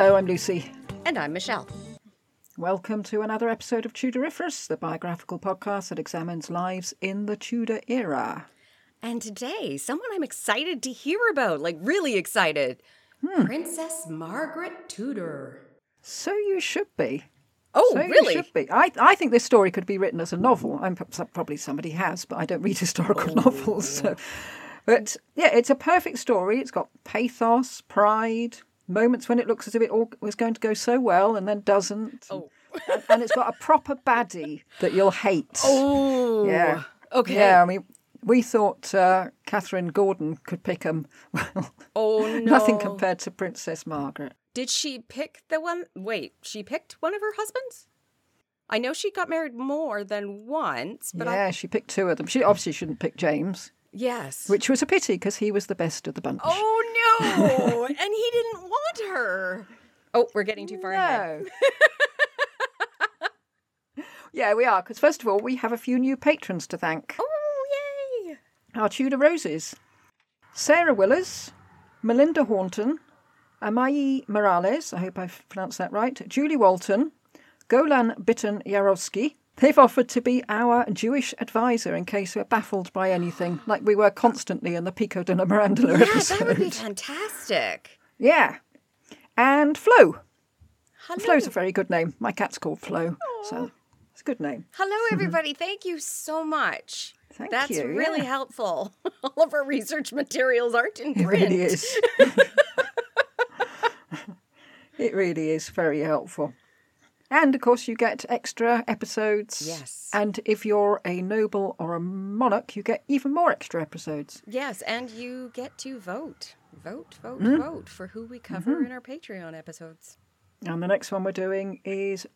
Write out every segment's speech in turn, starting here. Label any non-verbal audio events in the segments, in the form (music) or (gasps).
Hello, I'm Lucy. And I'm Michelle. Welcome to another episode of Tudoriferous, the biographical podcast that examines lives in the Tudor era. And today, someone I'm excited to hear about, like really excited hmm. Princess Margaret Tudor. So you should be. Oh, so really? You should be. I, I think this story could be written as a novel. I'm probably somebody has, but I don't read (laughs) historical oh. novels. So. But yeah, it's a perfect story. It's got pathos, pride, moments when it looks as if it all was going to go so well and then doesn't. Oh. and, and it's got a proper baddie that you'll hate. Oh. Yeah. Okay. Yeah, I mean, we thought uh, Catherine Gordon could pick them. Well, Oh, (laughs) no. nothing compared to Princess Margaret. Did she pick the one? Wait, she picked one of her husbands? I know she got married more than once, but I. yeah, she picked two of them. She obviously shouldn't pick James, Yes. which was a pity because he was the best of the bunch. Oh, no. (laughs) and he didn't want her. Oh, we're getting too far ahead. (laughs) Yeah, we are. Because first of all, we have a few new patrons to thank. Oh, yay. Our Tudor Roses. Sarah Willers, Melinda Hornton, Amayi Morales, I hope I've pronounced that right, Julie Walton, Golan Bitten Yarowski. They've offered to be our Jewish advisor in case we're baffled by anything, (gasps) like we were constantly in the Pico della Mirandola Yeah, episode. that would be fantastic. Yeah. And Flo. Hello. Flo's a very good name. My cat's called Flo, so it's a good name. Hello, (laughs) everybody. Thank you so much. Thank That's you, really yeah. helpful. (laughs) All of our research materials aren't in print. It really is. (laughs) it really is very helpful. And of course, you get extra episodes. Yes. And if you're a noble or a monarch, you get even more extra episodes. Yes, and you get to vote. Vote, vote, Mm-hmm. vote for who we cover in our Patreon episodes. And the next one we're doing is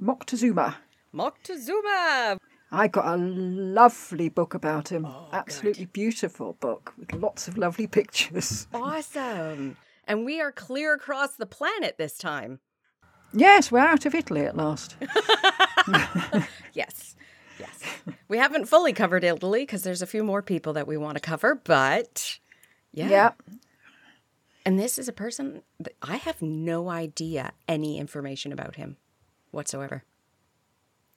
Moctezuma. Moctezuma! I got a lovely book about him. Oh, Absolutely beautiful book with lots of lovely pictures. (laughs) Awesome. And we are clear across the planet this time. Yes, we're out of Italy at last. (laughs) Yes. Yes. we haven't fully covered Italy because there's a few more people that we want to cover, but yeah. yeah. And this is a person that I have no idea any information about him whatsoever.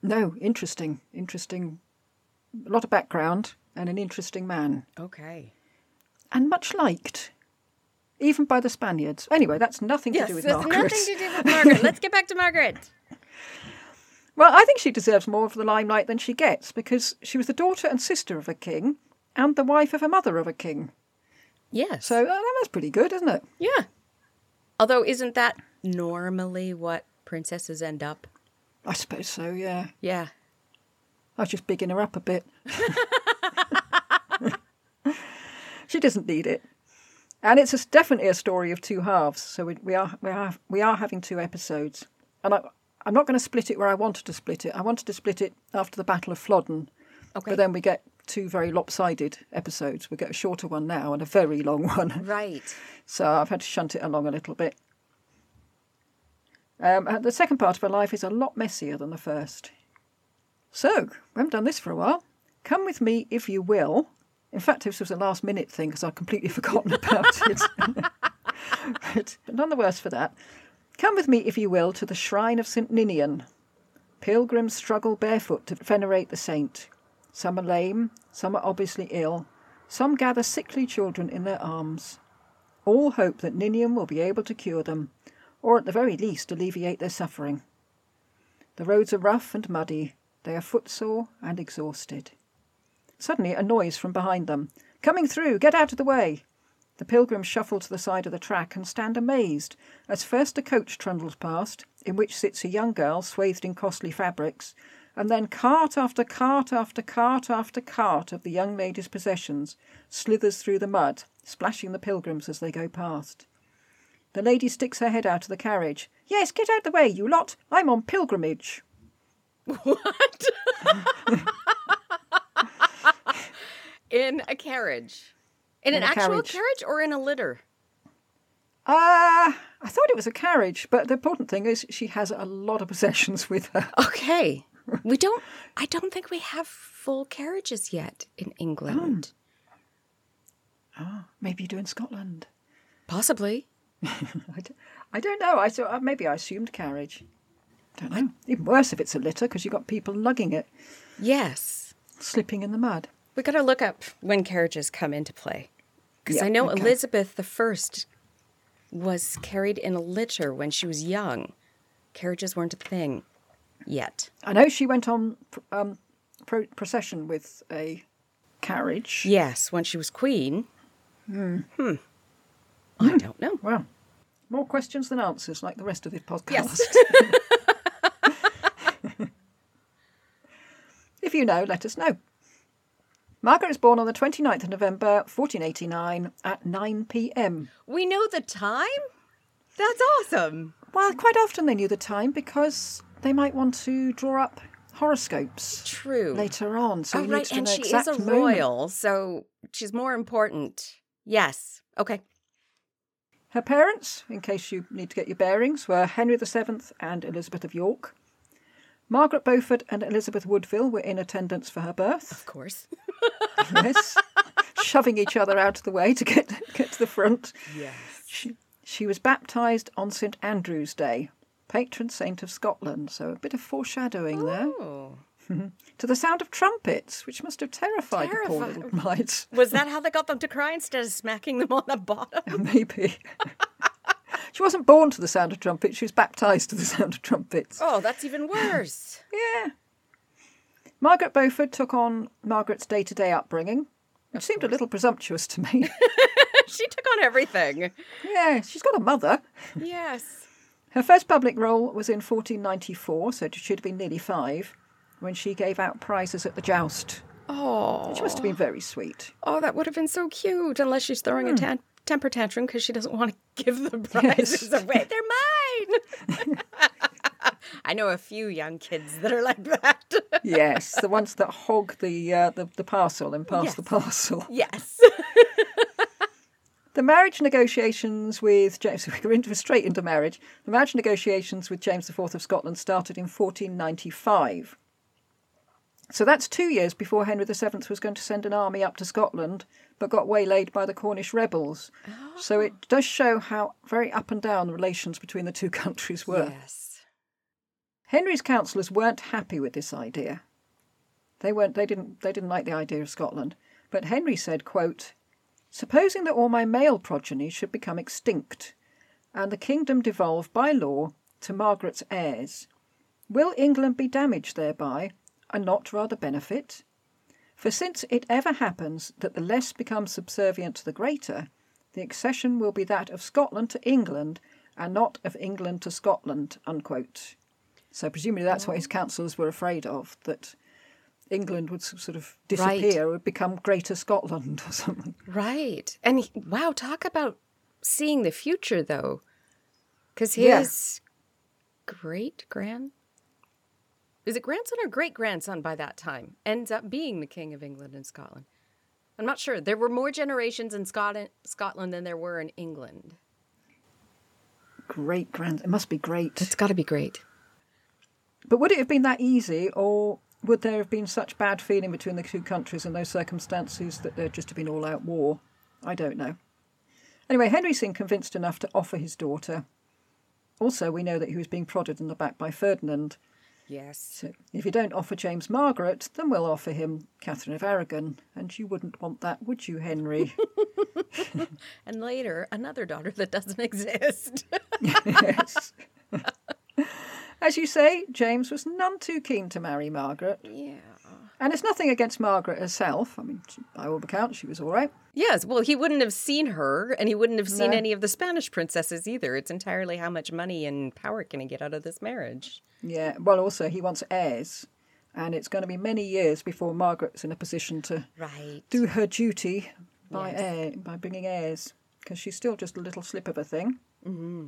No, interesting. Interesting. A lot of background and an interesting man. Okay. And much liked. Even by the Spaniards. Anyway, that's nothing to do with Margaret. nothing to do with Margaret. Let's get back to Margaret. (laughs) Well, I think she deserves more of the limelight than she gets because she was the daughter and sister of a king and the wife of a mother of a king. Yes. So uh, that's pretty good, isn't it? yeah. Although, isn't that normally what princesses end up? I suppose so, yeah. Yeah. I was just bigging her up a bit. (laughs) she doesn't need it. And it's a, definitely a story of two halves. So we, we are we are we are having two episodes, and I, I'm not going to split it where I wanted to split it. I wanted to split it after the Battle of Flodden, Okay. but then we get two very lopsided episodes. We get a shorter one now and a very long one. (laughs) right. So I've had to shunt it along a little bit. Um, the second part of her life is a lot messier than the first. So, we haven't done this for a while. Come with me if you will. In fact, this was a last minute thing because I'd completely (laughs) forgotten about it. but none the worse for that. Come with me if you will to the shrine of St. Ninian. Pilgrims struggle barefoot to venerate the saint. Some are lame, some are obviously ill, some gather sickly children in their arms. All hope that Ninian will be able to cure them, or at the very least alleviate their suffering. The roads are rough and muddy, they are footsore and exhausted. Suddenly, a noise from behind them. Coming through, get out of the way! The pilgrims shuffle to the side of the track and stand amazed as first a coach trundles past, in which sits a young girl swathed in costly fabrics, and then cart after cart after cart after cart of the young lady's possessions slithers through the mud, splashing the pilgrims as they go past. The lady sticks her head out of the carriage. Yes, get out of the way, you lot. I'm on pilgrimage. (laughs) What? (laughs) in a carriage. In, In an actual carriage. carriage or in a litter? Ah, I thought it was a carriage, but the important thing is she has a lot of possessions with her. (laughs) Okay. We don't, I don't think we have full carriages yet in England. Oh, maybe you do in Scotland. Possibly. (laughs) I, don't know. I thought uh, maybe I assumed carriage. Don't know. Even worse if it's a litter because you've got people lugging it, Yes. slipping in the mud. We got to look up when carriages come into play. Because Yeah, I know okay. Elizabeth I was carried in a litter when she was young. Carriages weren't a thing yet. I know she went on um, pro- procession with a carriage. Yes, when she was queen. Hmm. I don't know. Well, more questions than answers, like the rest of this podcast. Yes. (laughs) (laughs) if you know, let us know. Margaret was born on the 29th of November 1489 at 9 pm. We know the time? That's awesome. Well, quite often they knew the time because they might want to draw up horoscopes True. later on. So oh, right. And she is a moment. royal, so she's more important. Yes. Okay. Her parents, in case you need to get your bearings, were Henry VII and Elizabeth of York. Margaret Beaufort and Elizabeth Woodville were in attendance for her birth. Of course. (laughs) yes, shoving each other out of the way to get get to the front. Yes. She, she was baptised on St Andrew's Day, patron saint of Scotland. So a bit of foreshadowing there. Oh. (laughs) To the sound of trumpets, which must have terrified, the poor little mites. Was that how they got them to cry instead of smacking them on the bottom? (laughs) Maybe. (laughs) she wasn't born to the sound of trumpets. She was baptised to the sound of trumpets. Oh, that's even worse. Yeah. Margaret Beaufort took on Margaret's day to day upbringing, which seemed a little presumptuous to me. (laughs) she took on everything. yeah, she's got a mother. Yes. Her first public role was in 1494, so she'd have been nearly five, when she gave out prizes at the joust. Oh. She must have been very sweet. Oh, that would have been so cute, unless she's throwing a hmm. tan- temper tantrum because she doesn't want to (laughs) give the prizes Yes. away. They're mine. (laughs) (laughs) I know a few young kids that are like that. (laughs) Yes, the ones that hog the uh, the, the parcel and pass Yes. the parcel. (laughs) yes. The marriage negotiations with James, we're into, straight into marriage. The marriage negotiations with James IV of Scotland started in 1495. So that's two years before Henry VII was going to send an army up to Scotland, but got waylaid by the Cornish rebels. So it does show how very up and down the relations between the two countries were. Yes. Henry's councillors weren't happy with this idea. They weren't. They didn't. They didn't like the idea of Scotland. But Henry said, "quote Supposing that all my male progeny should become extinct, and the kingdom devolve by law to Margaret's heirs, will England be damaged thereby, and not rather benefit? For since it ever happens that the less becomes subservient to the greater, the accession will be that of Scotland to England, and not of England to Scotland." Unquote. So presumably that's what his councillors were afraid of, that England would sort of Right. disappear, would become Greater Scotland or something. Right. And he, wow, talk about seeing the future, though. Because Yeah. his great grand. Is it grandson or great grandson by that time? Ends up being the King of England and Scotland. I'm not sure. There were more generations in Scotland, Scotland than there were in England. Great grand, it must be great. It's got to be great. But would it have been that easy, or would there have been such bad feeling between the two countries in those circumstances that there'd just have been all out war? I don't know. Anyway, Henry seemed convinced enough to offer his daughter. Also, we know that he was being prodded in the back by Ferdinand. Yes. So if you don't offer James Margaret, then we'll offer him Catherine of Aragon. And you wouldn't want that, would you, Henry? (laughs) And later, another daughter that doesn't (laughs) exist. (laughs) yes. As you say, James was none too keen to marry Margaret. yeah. And it's nothing against Margaret herself. I mean, she- by all accounts, she was all right. Yes, well, he wouldn't have seen her, and he wouldn't have seen No. any of the Spanish princesses either. It's entirely how much money and power can he get out of this marriage. Yeah, well, also, he wants heirs. And it's going to be many years before Margaret's in a position to Right. do her duty by, Yes. heir, by bringing heirs, because she's still just a little slip of a thing. Mm-hmm.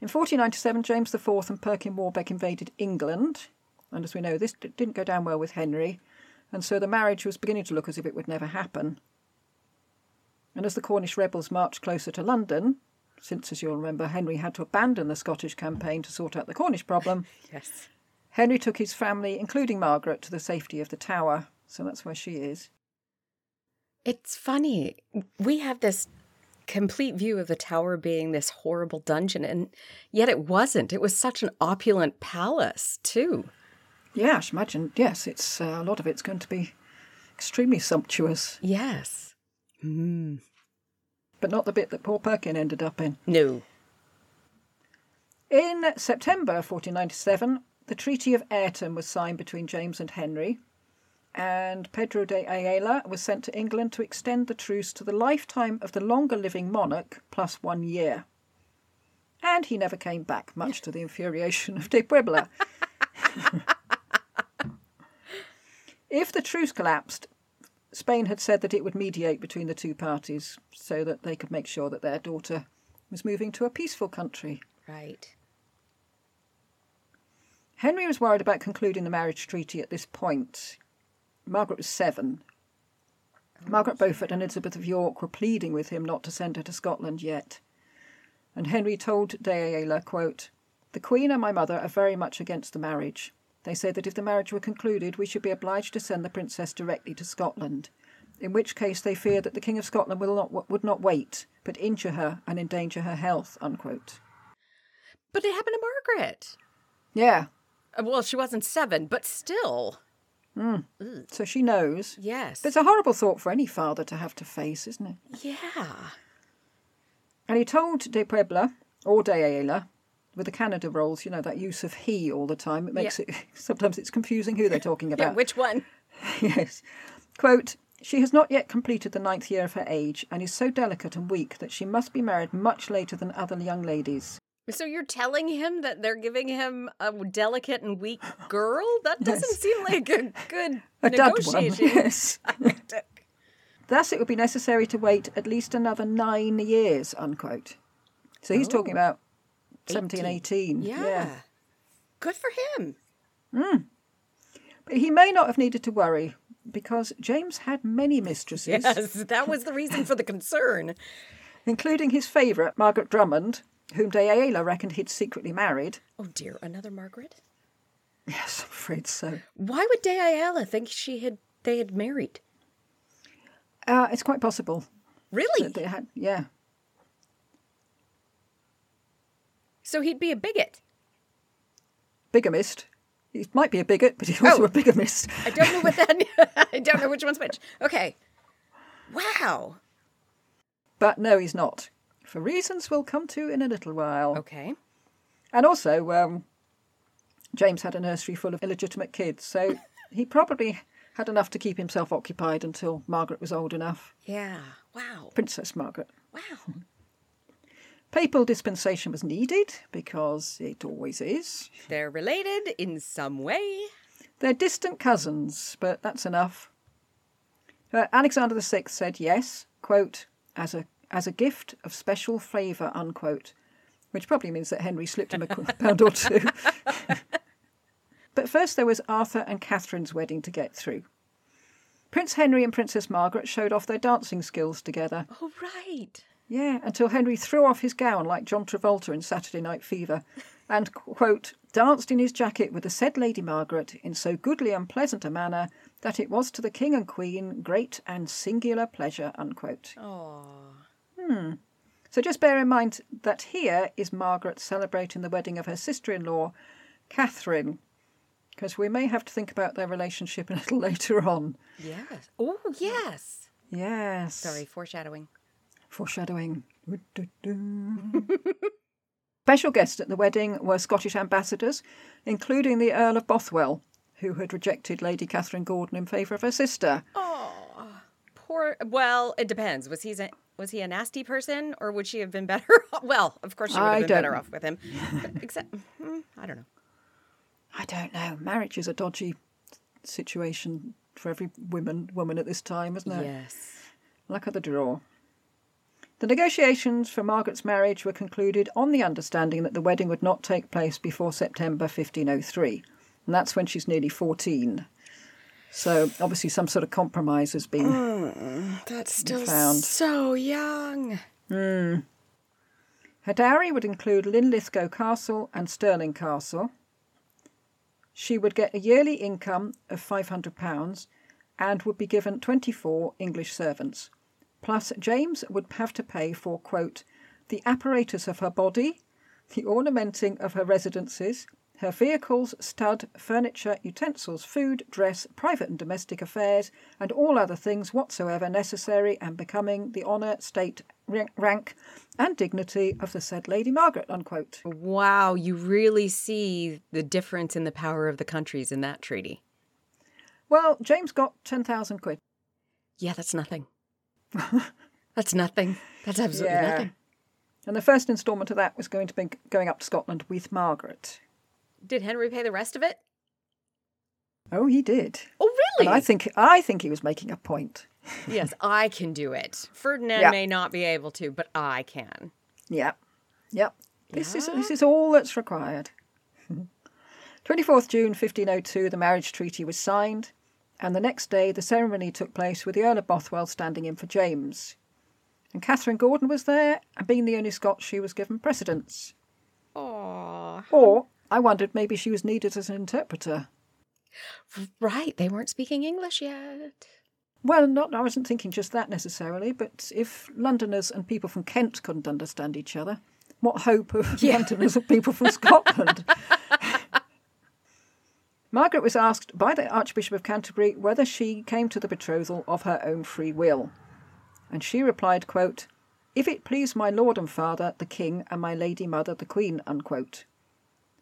In 1497, James IV and Perkin Warbeck invaded England. And as we know, this d- didn't go down well with Henry. And so the marriage was beginning to look as if it would never happen. And as the Cornish rebels marched closer to London, since, as you'll remember, Henry had to abandon the Scottish campaign to sort out the Cornish problem, (laughs) Yes. Henry took his family, including Margaret, to the safety of the Tower. So that's where she is. It's funny. We have this complete view of the tower being this horrible dungeon, and yet it wasn't. It was such an opulent palace, too. Yeah, I should imagine. Yes, it's uh, a lot of it's going to be extremely sumptuous, Yes. Mm. but not the bit that poor Perkin ended up in. No. In September 1497, the Treaty of Ayton was signed between James and Henry, and Pedro de Ayala was sent to England to extend the truce to the lifetime of the longer living monarch plus one year. And he never came back, much to the infuriation of de Puebla. (laughs) if the truce collapsed, Spain had said that it would mediate between the two parties so that they could make sure that their daughter was moving to a peaceful country. Right. Henry was worried about concluding the marriage treaty at this point. Margaret was seven. Margaret Beaufort and Elizabeth of York were pleading with him not to send her to Scotland yet. And Henry told De Ayala, quote, The Queen and my mother are very much against the marriage. They say that if the marriage were concluded, we should be obliged to send the princess directly to Scotland, in which case they fear that the King of Scotland will not, would not wait, but injure her and endanger her health. Unquote. But it happened to Margaret. Yeah, Uh, Well, she wasn't seven, but still. Mm. so she knows. Yes. But it's a horrible thought for any father to have to face, isn't it? yeah. And he told De Puebla, or De Ayala, with the Canada roles, you know, that use of he all the time, it makes it, (laughs) sometimes it's confusing who they're talking (laughs) Yeah, about. which one? (laughs) yes. Quote, she has not yet completed the ninth year of her age and is so delicate and weak that she must be married much later than other young ladies. So you're telling him that they're giving him a delicate and weak (gasps) girl? That doesn't Yes. seem like a good (laughs) A negotiation yes. tactic. Thus, it would be necessary to wait at least another nine years, unquote. So he's talking oh. about 17, 18. Yeah. Good for him. Hmm. But he may not have needed to worry because James had many mistresses. Yes, that was the reason for the concern. (laughs) including his favourite, Margaret Drummond, whom De Ayala reckoned he'd secretly married. Oh dear, another Margaret? Yes, I'm afraid so. Why would De Ayala think she had they had married? Uh, it's quite possible Really? that they had, yeah. So he'd be a bigot. Bigamist. He might be a bigot, but he's also Oh. a bigamist. I don't know what that (laughs) (laughs) I don't know which one's which. Okay. Wow. But no, he's not. For reasons we'll come to in a little while. Okay. And also, um, James had a nursery full of illegitimate kids, so (laughs) he probably had enough to keep himself occupied until Margaret was old enough. Yeah. Wow. Princess Margaret. Wow. Papal dispensation was needed because it always is. They're related in some way. They're distant cousins, but that's enough. Uh, Alexander VI said yes, quote, as a as a gift of special favour, unquote, which probably means that Henry slipped him a (laughs) pound or two. (laughs) but first there was Arthur and Catherine's wedding to get through. Prince Henry and Princess Margaret showed off their dancing skills together. Oh right. Yeah, until Henry threw off his gown like John Travolta in Saturday Night Fever and, quote, danced in his jacket with the said Lady Margaret in so goodly and pleasant a manner that it was to the King and Queen great and singular pleasure, unquote. Oh. So just bear in mind that here is Margaret celebrating the wedding of her sister in law, Catherine, because we may have to think about their relationship a little (laughs) later on. Yes. Oh yes. Yes. Sorry, foreshadowing. Foreshadowing. (laughs) Special guests at the wedding were Scottish ambassadors, including the Earl of Bothwell, who had rejected Lady Catherine Gordon in favour of her sister. Oh. Poor well, it depends. Was he a, was he a nasty person or would she have been better (laughs) off? Well, of course she would have I been better off with him. But except (laughs) hmm, I don't know. I don't know. Marriage is a dodgy situation for every woman woman at this time, isn't it? Yes. Luck of the draw. The negotiations for Margaret's marriage were concluded on the understanding that the wedding would not take place before September 1503, and that's when she's nearly 14. So obviously some sort of compromise has been mm, That's still found. so young. Hmm. Her dowry would include Linlithgow Castle and Stirling Castle. She would get a yearly income of £500 and would be given 24 English servants. Plus, James would have to pay for, quote, the apparatus of her body, the ornamenting of her residences, her vehicles, stud, furniture, utensils, food, dress, private and domestic affairs, and all other things whatsoever necessary and becoming the honour, state, rank, and dignity of the said Lady Margaret. Unquote. Wow, you really see the difference in the power of the countries in that treaty. Well, James got 10,000 quid. Yeah, that's nothing. (laughs) that's nothing. That's absolutely Yeah. nothing. And the first instalment of that was going to be going up to Scotland with Margaret. Did Henry pay the rest of it? Oh, he did. Oh, And really? I think I think he was making a point. (laughs) yes, I can do it. Ferdinand Yeah. may not be able to, but I can. Yep. Yep. This is this is all that's required. (laughs) 24th June 1502 the marriage treaty was signed and the next day the ceremony took place with the Earl of Bothwell standing in for James. And Catherine Gordon was there and being the only Scot she was given precedence. Oh, Or I wondered maybe she was needed as an interpreter. right. They weren't speaking English yet. Well, not I wasn't thinking just that necessarily, but if Londoners and people from Kent couldn't understand each other, what hope of Londoners and people from Scotland? (laughs) Margaret was asked by the Archbishop of Canterbury whether she came to the betrothal of her own free will. And she replied, quote, If it please my lord and father, the king, and my lady mother, the queen, unquote.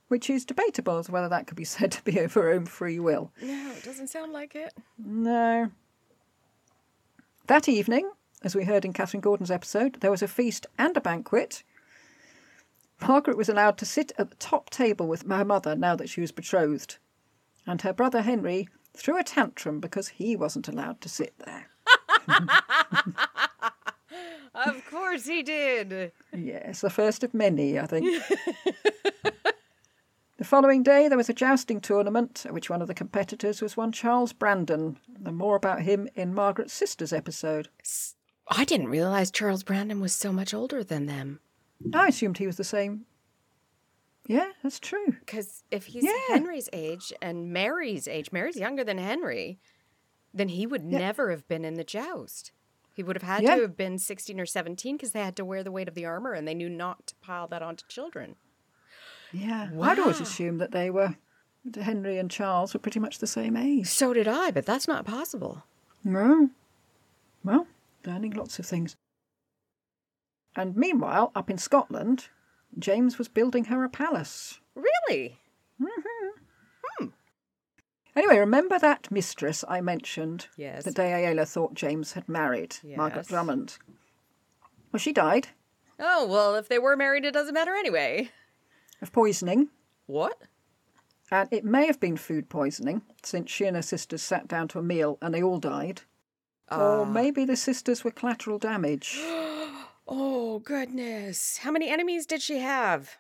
Which is debatable as whether that could be (laughs) said to be of her own free will. No, it doesn't sound like it. No. That evening, as we heard in Catherine Gordon's episode, there was a feast and a banquet. Margaret was allowed to sit at the top table with her mother now that she was betrothed, and her brother Henry threw a tantrum because he wasn't allowed to sit there. (laughs) Of course he did. Yes, the first of many, I think. (laughs) the following day, there was a jousting tournament, at which one of the competitors was one Charles Brandon, and more about him in Margaret's sister's episode. I didn't realize Charles Brandon was so much older than them. I assumed he was the same. Yeah, that's true. Because if he's Yeah. Henry's age and Mary's age, Mary's younger than Henry, then he would Yeah. never have been in the joust. He would have had Yeah. to have been 16 or 17 because they had to wear the weight of the armor and they knew not to pile that onto children. Yeah, I'd always assumed that they were that Henry and Charles were pretty much the same age. So did I, but that's not possible. No. Well, learning lots of things. And meanwhile, up in Scotland, James was building her a palace. Really? Hmm. Hmm. Anyway, remember that mistress I mentioned Yes. that De Ayala thought James had married, Margaret Drummond? Well, she died Oh, well, if they were married, it doesn't matter anyway. Of poisoning, What? and it may have been food poisoning, since she and her sisters sat down to a meal and they all died. Or Ah. maybe the sisters were collateral damage. (gasps) Oh, goodness. How many enemies did she have?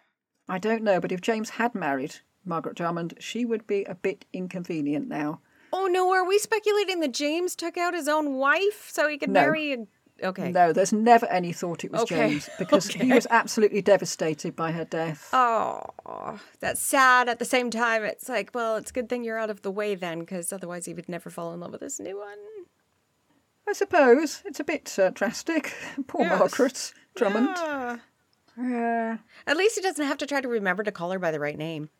I don't know, but if James had married Margaret Drummond, she would be a bit inconvenient now. Oh, no, are we speculating that James took out his own wife so he could No. marry a. Okay. No, there's never any thought it was Okay, James (laughs) because he was absolutely devastated by her death. Oh, that's sad. At the same time, it's like, well, it's a good thing you're out of the way then, because otherwise he would never fall in love with this new one. I suppose it's a bit uh, drastic. (laughs) Poor Yes. Margaret Drummond. Ah. Yeah. At least he doesn't have to try to remember to call her by the right name.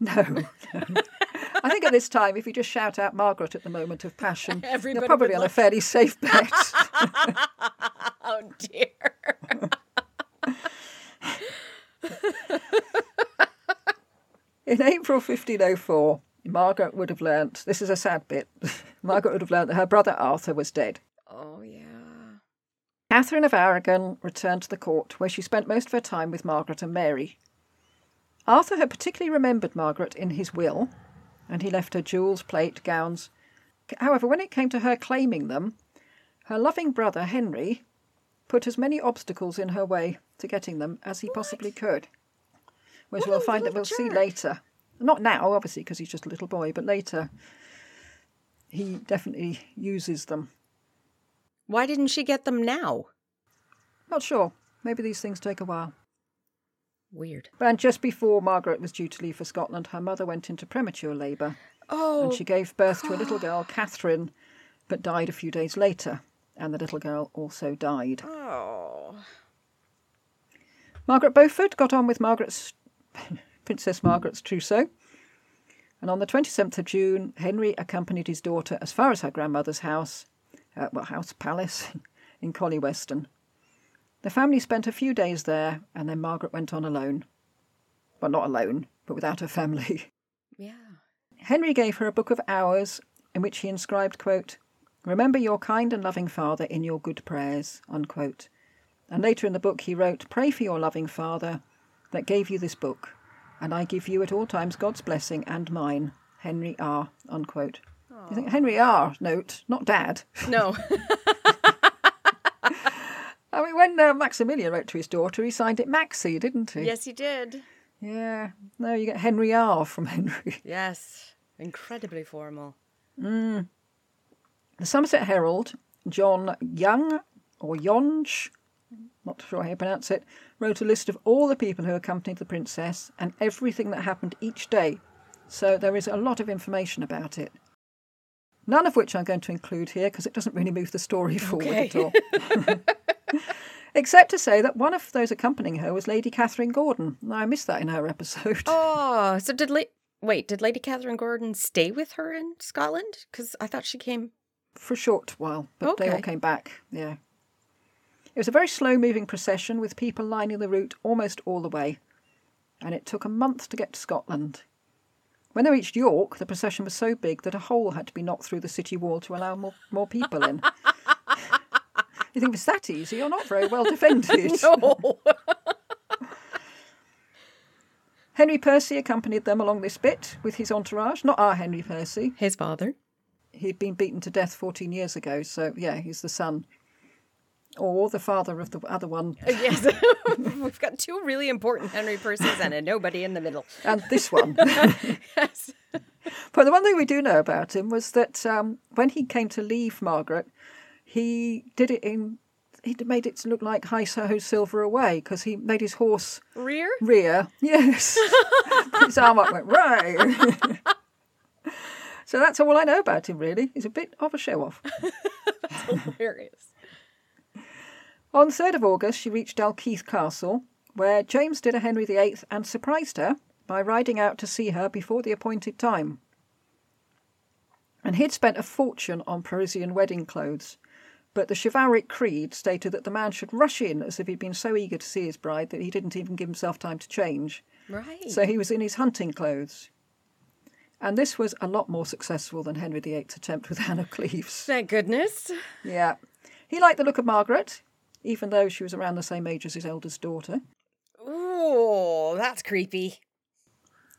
no, (laughs) no. I think at this time, if you just shout out Margaret at the moment of passion, (laughs) Everybody you're probably on a fairly safe (laughs) bet. Oh, dear. In April 1504, Margaret would have learnt, this is a sad bit, (laughs) Margaret would have learnt that her brother Arthur was dead. Oh, yeah. Catherine of Aragon returned to the court, where she spent most of her time with Margaret and Mary. Arthur had particularly remembered Margaret in his will, and he left her jewels, plate, gowns. However, when it came to her claiming them, her loving brother Henry put as many obstacles in her way to getting them as he possibly could. Which What we'll find that we'll see later. Not now, obviously, because he's just a little boy, but later he definitely uses them. Why didn't she get them now? Not sure. Maybe these things take a while. Weird. And just before Margaret was due to leave for Scotland, her mother went into premature labour Oh, and she gave birth to a little girl, Catherine, but died a few days later. and the little girl also died. Oh. Margaret Beaufort got on with Margaret's (laughs) Princess Margaret's trousseau, and on the 27th of June, Henry accompanied his daughter as far as her grandmother's house, uh, well, house palace (laughs) in Collyweston. The family spent a few days there, and then Margaret went on alone. Well, not alone, but without her family. (laughs) Yeah. Henry gave her a book of hours in which he inscribed, quote, Remember your kind and loving father in your good prayers, unquote. And later in the book he wrote, Pray for your loving father that gave you this book, and I give you at all times God's blessing and mine, Henry R. Unquote. You think Henry R. Note, not Dad. No. (laughs) (laughs) I mean, when uh, Maximilian wrote to his daughter, he signed it Maxie, didn't he? yes, he did. Yeah. No, you get Henry R. from (laughs) Henry. Yes. Incredibly formal. The Somerset Herald, John Young, or Yonge, not sure how you pronounce it, wrote a list of all the people who accompanied the princess and everything that happened each day. So there is a lot of information about it. None of which I'm going to include here because it doesn't really move the story (laughs) forward at all. (laughs) (laughs) Except to say that one of those accompanying her was Lady Catherine Gordon. I missed that in her episode. Oh, (laughs) so did La- wait? Did Lady Catherine Gordon stay with her in Scotland? Because I thought she came. for a short while, but they all came back. Yeah. It was a very slow moving procession with people lining the route almost all the way, and it took a month to get to Scotland. When they reached York, the procession was so big that a hole had to be knocked through the city wall to allow more, more people in. (laughs) you think it's that easy? You're not very well defended. (laughs) No. (laughs) Henry Percy accompanied them along this bit with his entourage, not our Henry Percy. His father. He'd been beaten to death 14 years ago, so yeah, he's the son. Or the father of the other one. (laughs) Yes. We've got two really important Henry Percys and a nobody in the middle. and this one. Yes. but the one thing we do know about him was that um, when he came to leave Margaret, he did it in. He made it look like high ho silver away because he made his horse Rear? rear. Yes, (laughs) his arm up went right. so that's all I know about him. Really, he's a bit of a show off. Hilarious. On 3rd of August, she reached Dalkeith Castle, where James did a Henry VIII and surprised her by riding out to see her before the appointed time. And he'd spent a fortune on Parisian wedding clothes, but the chivalric creed stated that the man should rush in as if he'd been so eager to see his bride that he didn't even give himself time to change. Right. So he was in his hunting clothes. And this was a lot more successful than Henry VIII's attempt with (laughs) Anne of Cleves. Thank goodness. Yeah. He liked the look of Margaret, even though she was around the same age as his eldest daughter. Oh, that's creepy.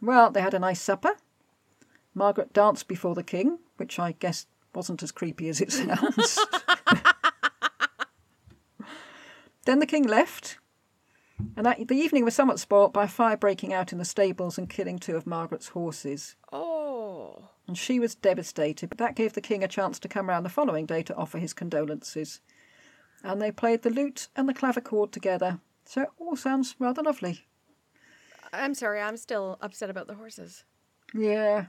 Well, they had a nice supper. Margaret danced before the king, which I guess wasn't as creepy as it (laughs) sounds. (laughs) then the king left, and that, the evening was somewhat spoilt by a fire breaking out in the stables and killing two of Margaret's horses. Oh. And she was devastated, but that gave the king a chance to come round the following day to offer his condolences. And they played the lute and the clavichord together, so it all sounds rather lovely. I'm sorry, I'm still upset about the horses. Yeah.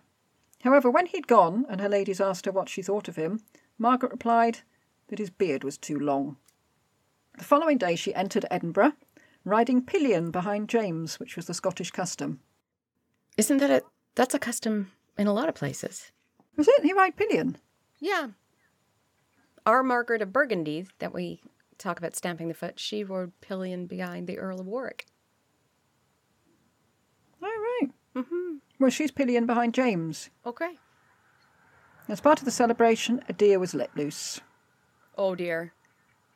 However, when he'd gone and her ladies asked her what she thought of him, Margaret replied that his beard was too long. The following day she entered Edinburgh, riding pillion behind James, which was the Scottish custom. Isn't that a that's a custom in a lot of places? Was it? He ride pillion? Yeah. Our Margaret of Burgundy that we talk about stamping the foot, she rode pillion behind the Earl of Warwick. Oh, right. Mm-hmm. Well, she's pillion behind James. Okay. As part of the celebration, a deer was let loose. Oh dear.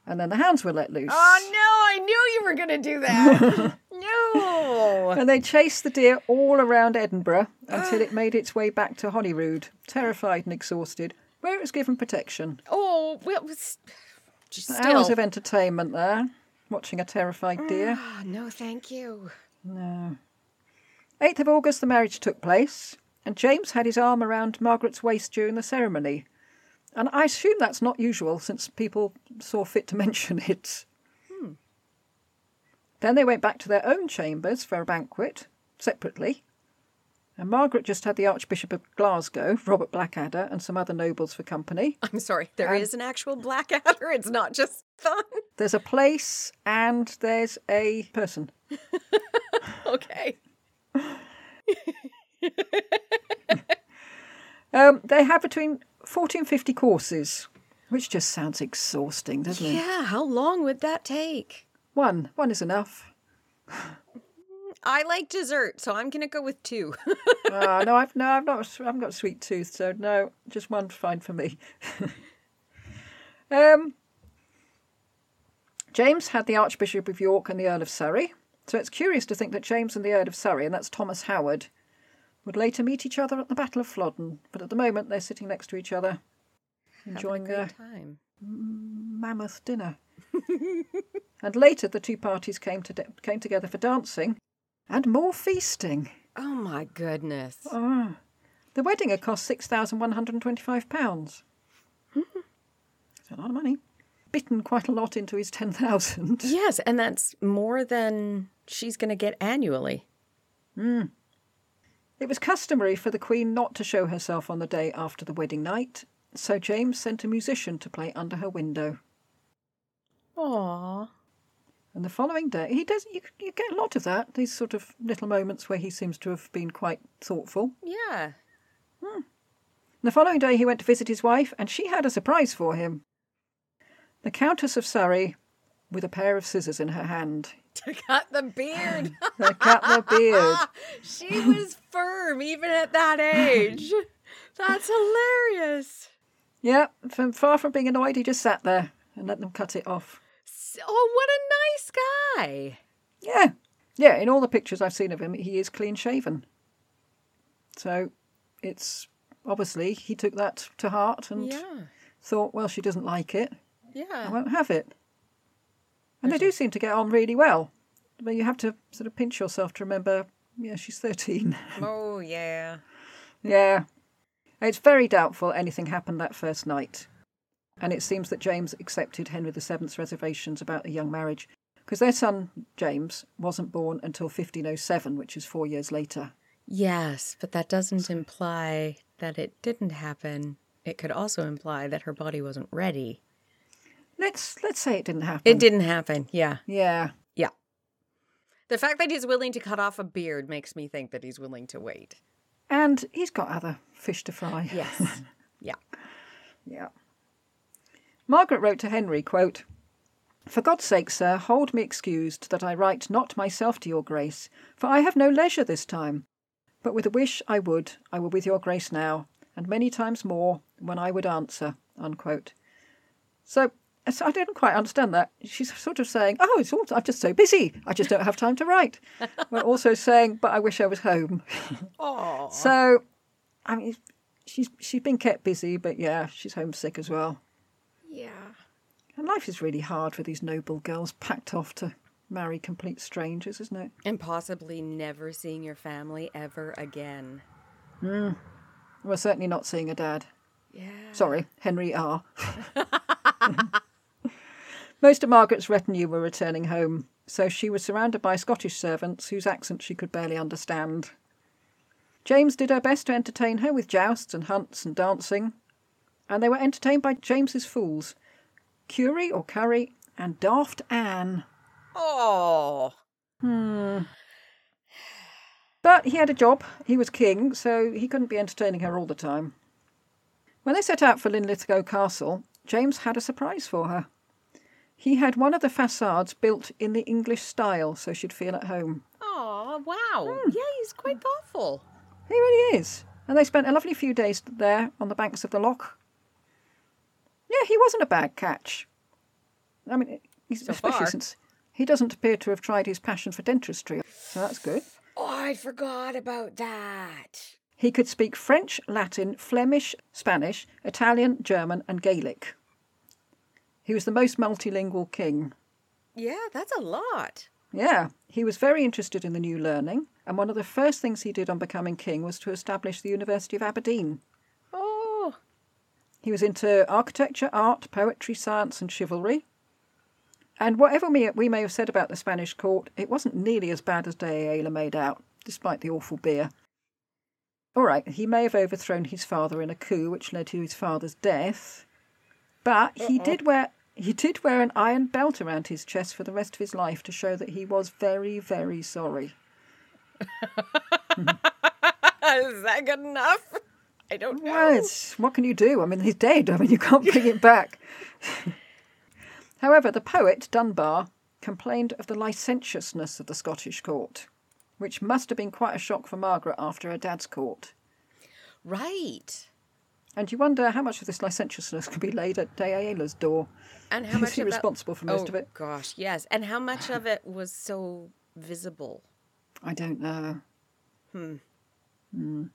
And then the hounds were let loose. Oh no, I knew you were gonna do that. (laughs) no. And they chased the deer all around Edinburgh until it made its way back to Holyrood, terrified and exhausted, where it was given protection. Oh well was just Hours of entertainment there, watching a terrified deer. Ah, no, thank you. No. 8th of August, the marriage took place, and James had his arm around Margaret's waist during the ceremony. And I assume that's not usual since people saw fit to (laughs) mention it. Then they went back to their own chambers for a banquet, separately. And Margaret just had the Archbishop of Glasgow, (laughs) Robert Blackadder, and some other nobles for company. (laughs) I'm sorry, there is an actual Blackadder. It's not just fun. There's a place and there's a person. Okay. Um, they have between 40 and 50 courses, which just sounds exhausting, doesn't it? Yeah, how long would that take? One. One is enough. I like dessert, so I'm gonna go with two. (laughs) Ah, no, I've no, I've not, I've got a sweet tooth, so no, just one's fine for me. (laughs) um, James had the Archbishop of York and the Earl of Surrey, so it's curious to think that James and the Earl of Surrey, and that's Thomas Howard, would later meet each other at the Battle of Flodden. But at the moment, they're sitting next to each other, enjoying a their time. mammoth dinner. (laughs) and later, the two parties came to came together for dancing, and more feasting. Oh my goodness. Ah. The wedding had cost £6,125. (laughs) It's a lot of money. Bitten quite a lot into his 10000 Yes, and that's more than she's gonna get annually. It was customary for the Queen not to show herself on the day after the wedding night, so James sent a musician to play under her window. Aww. And the following day, he does. You, you get a lot of that. These sort of little moments where he seems to have been quite thoughtful. Yeah. Hmm. The following day, he went to visit his wife, and she had a surprise for him. The Countess of Surrey, with a pair of scissors in her hand. (laughs) To cut the beard. (laughs) They cut the beard. (laughs) she was firm even at that age. That's hilarious. Yeah, from far from being annoyed, he just sat there and let them cut it off. So, oh, what a nice guy. Yeah, yeah. In all the pictures I've seen of him, he is clean shaven. So, it's obviously he took that to heart and Yeah. thought, well, she doesn't like it. Yeah. I won't have it. And they do seem to get on really well. But you have to sort of pinch yourself to remember, yeah, she's 13. (laughs) Oh, yeah. yeah. It's very doubtful anything happened that first night. And it seems that James accepted Henry VII's reservations about a young marriage because their son, James, wasn't born until 1507, which is four years later. Yes, but that doesn't imply that it didn't happen. It could also imply that her body wasn't ready. Let's let's say it didn't happen. It didn't happen. Yeah. Yeah. Yeah. The fact that he's willing to cut off a beard makes me think that he's willing to wait. And he's got other fish to fry. Yes. (laughs) yeah. Yeah. Margaret wrote to Henry, quote, For God's sake, sir, hold me excused that I write not myself to your grace, for I have no leisure this time. But with a wish I would, I were with your grace now, and many times more, when I would answer. Unquote. So, so I didn't quite understand that. She's sort of saying, "Oh, it's all I'm just so busy. I just don't have time to write." (laughs) but also saying, "But I wish I was home." Oh. (laughs) So, I mean, she's she's been kept busy, but yeah, she's homesick as well. Yeah. And life is really hard for these noble girls packed off to marry complete strangers, isn't it? And possibly never seeing your family ever again. Mm. We're certainly not seeing a dad. Yeah. Sorry, Henry R. (laughs) Most of Margaret's retinue were returning home, so she was surrounded by Scottish servants whose accent she could barely understand. James did her best to entertain her with jousts and hunts and dancing, and they were entertained by James's fools, Curie or Curry, and Daft Anne. Oh. Hmm. But he had a job, he was king, so he couldn't be entertaining her all the time. When they set out for Linlithgow Castle, James had a surprise for her. He had one of the facades built in the English style so she'd feel at home. Oh, wow. Hmm. Yeah, he's quite thoughtful. He really is. And they spent a lovely few days there on the banks of the loch. Yeah, he wasn't a bad catch. I mean, he's, So especially far. since he doesn't appear to have tried his passion for dentistry, so that's good. Oh, I forgot about that. He could speak French, Latin, Flemish, Spanish, Italian, German, and Gaelic. He was the most multilingual king. Yeah, that's a lot. Yeah, he was very interested in the new learning, and one of the first things he did on becoming king was to establish the University of Aberdeen. Oh. He was into architecture, art, poetry, science, and chivalry. And whatever we, may have said about the Spanish court, it wasn't nearly as bad as De Ayala made out, despite the awful beer. All right, he may have overthrown his father in a coup, which led to his father's death, but he did wear he did wear an iron belt around his chest for the rest of his life to show that he was very, very sorry. (laughs) Is that good enough? I don't know. Well, what can you do? I mean, he's dead. I mean, you can't bring it back. (laughs) However, the poet Dunbar complained of the licentiousness of the Scottish court, which must have been quite a shock for Margaret after her dad's court. Right. And you wonder how much of this licentiousness could be laid at De Ayala's door. And how much he of that- responsible for most oh, of it? Oh gosh, yes. And how much of it was so visible? I don't know. Hmm. Hmm.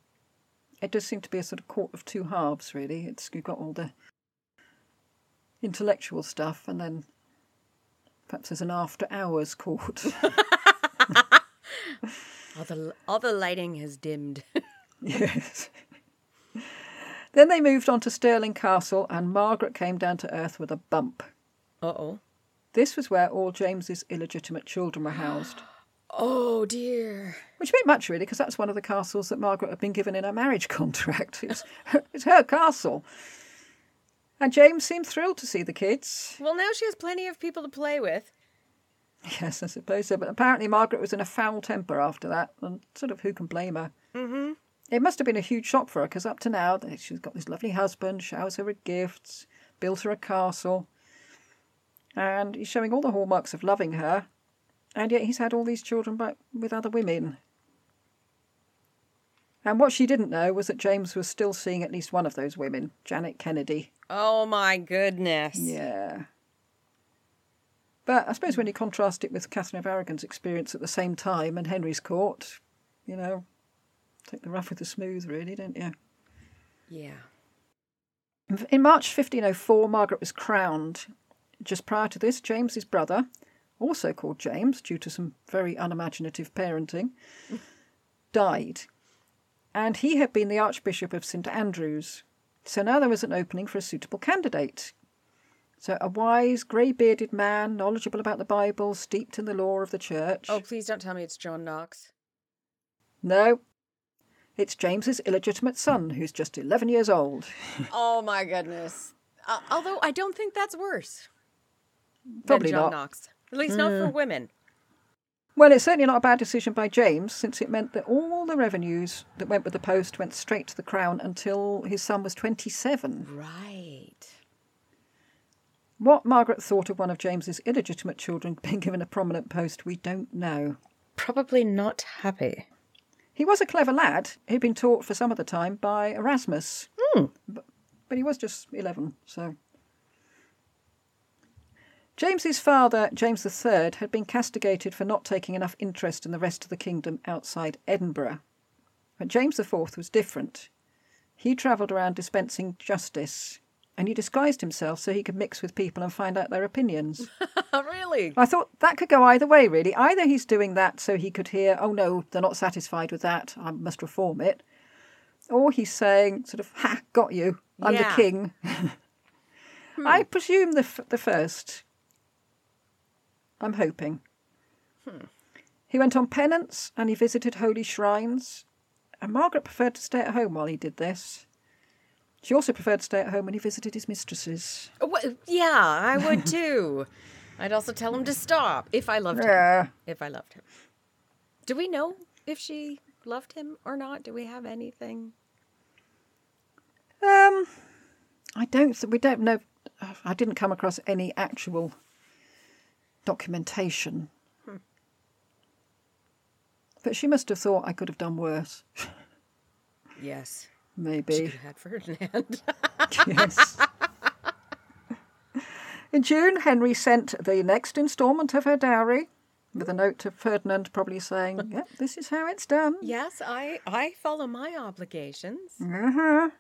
It does seem to be a sort of court of two halves, really. It's you've got all the intellectual stuff, and then perhaps there's an after hours court. (laughs) All the all the lighting has dimmed. (laughs) yes. Then they moved on to Stirling Castle, and Margaret came down to earth with a bump. Uh oh. This was where all James's illegitimate children were housed, (gasps) Oh dear. which meant much really, because that's one of the castles that Margaret had been given in her marriage (laughs) contract. It's it's her castle. And James seemed thrilled to see the kids. Well, now she has plenty of people to play with. Yes, I suppose so. But apparently Margaret was in a foul temper after that, and sort of who can blame her? Mm-hmm. It must have been a huge shock for her, because up to now she's got this lovely husband, showers her with gifts, built her a castle, and he's showing all the hallmarks of loving her, and yet he's had all these children by, with other women. And what she didn't know was that James was still seeing at least one of those women, Janet Kennedy. Oh my goodness. Yeah. But I suppose when you contrast it with Catherine of Aragon's experience at the same time and Henry's court, you know, take the rough with the smooth, really, don't you? Yeah. In March 1504, Margaret was crowned. Just prior to this, James's brother, also called James due to some very unimaginative parenting, (laughs) died. And he had been the Archbishop of St Andrews. So now there was an opening for a suitable candidate. So a wise, grey bearded man, knowledgeable about the Bible, steeped in the law of the church. Oh, please don't tell me it's John Knox. No, it's James's illegitimate son, who's just 11 years old. (laughs) oh my goodness. Uh, although I don't think that's worse. Probably than John not. Knox. At least not for women. Well, it's certainly not a bad decision by James, since it meant that all the revenues that went with the post went straight to the crown until his son was 27. Right. What Margaret thought of one of James's illegitimate children (laughs) being given a prominent post, we don't know. Probably not happy. He was a clever lad. He'd been taught for some of the time by Erasmus. Hmm. But, but he was just 11, so. James's father, James III, had been castigated for not taking enough interest in the rest of the kingdom outside Edinburgh. But James IV was different. He travelled around dispensing justice, and he disguised himself so he could mix with people and find out their opinions. (laughs) really? I thought that could go either way, really. Either he's doing that so he could hear, oh no, they're not satisfied with that, I must reform it. Or he's saying, sort of, ha, got you, I'm Yeah. the king. (laughs) Hmm. I presume the, f- the first. I'm hoping. Hmm. He went on penance and he visited holy shrines. And Margaret preferred to stay at home while he did this. She also preferred to stay at home when he visited his mistresses. Wha- yeah, I would (laughs) too. I'd also tell him to stop if I loved him. If I loved him. Do we know if she loved him or not? Do we have anything? Um, I don't. Th- we don't know. I didn't come across any actual documentation. But she must have thought I could have done worse. (laughs) Yes. She Maybe. have had Ferdinand. (laughs) yes. In June, Henry sent the next instalment of her dowry, with a note to Ferdinand, probably saying, (laughs) "Yep, this is how it's done." yes, I I follow my obligations. Uh-huh.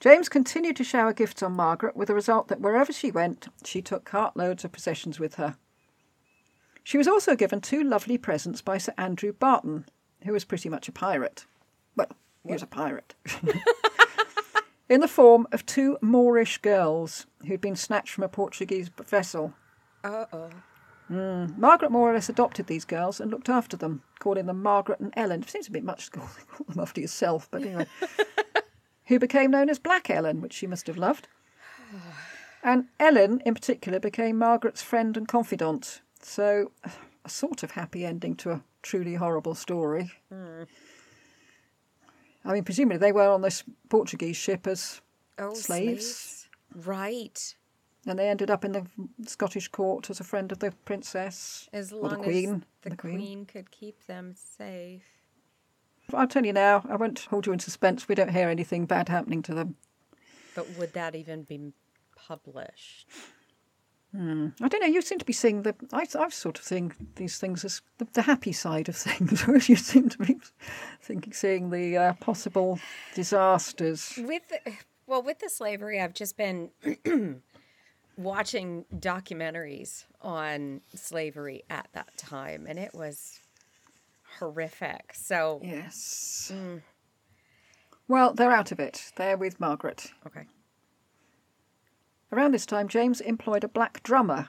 James continued to shower gifts on Margaret, with the result that wherever she went, she took cartloads of possessions with her. She was also given two lovely presents by Sir Andrew Barton, who was pretty much a pirate. Well, he was a pirate. (laughs) In the form of two Moorish girls who'd been snatched from a Portuguese vessel. Uh oh. Margaret more or less adopted these girls and looked after them, calling them Margaret and Ellen. It seems a bit much to (laughs) call them after yourself, but anyway. (laughs) Who became known as Black Ellen, which she must have loved. And Ellen, in particular, became Margaret's friend and confidant. So, (sighs) a sort of happy ending to a truly horrible story. I mean, presumably they were on this Portuguese ship as Oh, Slaves? Right. and they ended up in the Scottish court as a friend of the princess As or the long queen. as the, the queen. queen. could keep them safe. I'll tell you now, I won't hold you in suspense. We don't hear anything bad happening to them. But would that even be published? I don't know. You seem to be seeing the. I, I've sort of seeing these things as the, the happy side of (laughs) things, whereas you seem to be thinking, seeing the uh, possible disasters. With the, well, with the slavery, I've just been (clears throat) watching documentaries on slavery at that time, and it was horrific. So, Yes. Well, they're out of it. They're with Margaret. okay. Around this time, James employed a black drummer,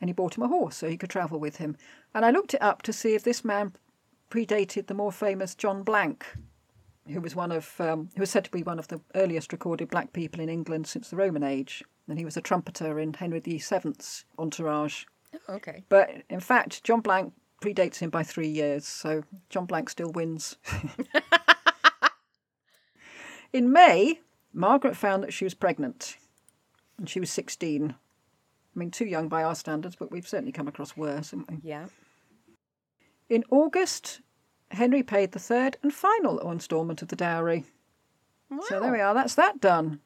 and he bought him a horse so he could travel with him. And I looked it up to see if this man predated the more famous John Blanke, who was one of um, who was said to be one of the earliest recorded black people in England since the Roman age, and he was a trumpeter in Henry VII's entourage. Oh, okay. But in fact, John Blanke predates him by three years, so John Blanke still wins. (laughs) in May, Margaret found that she was pregnant, and she was 16. I mean, too young by our standards, but we've certainly come across worse, haven't we? Yeah. In August, Henry paid the third and final instalment of the dowry. Wow. So there we are, that's that done.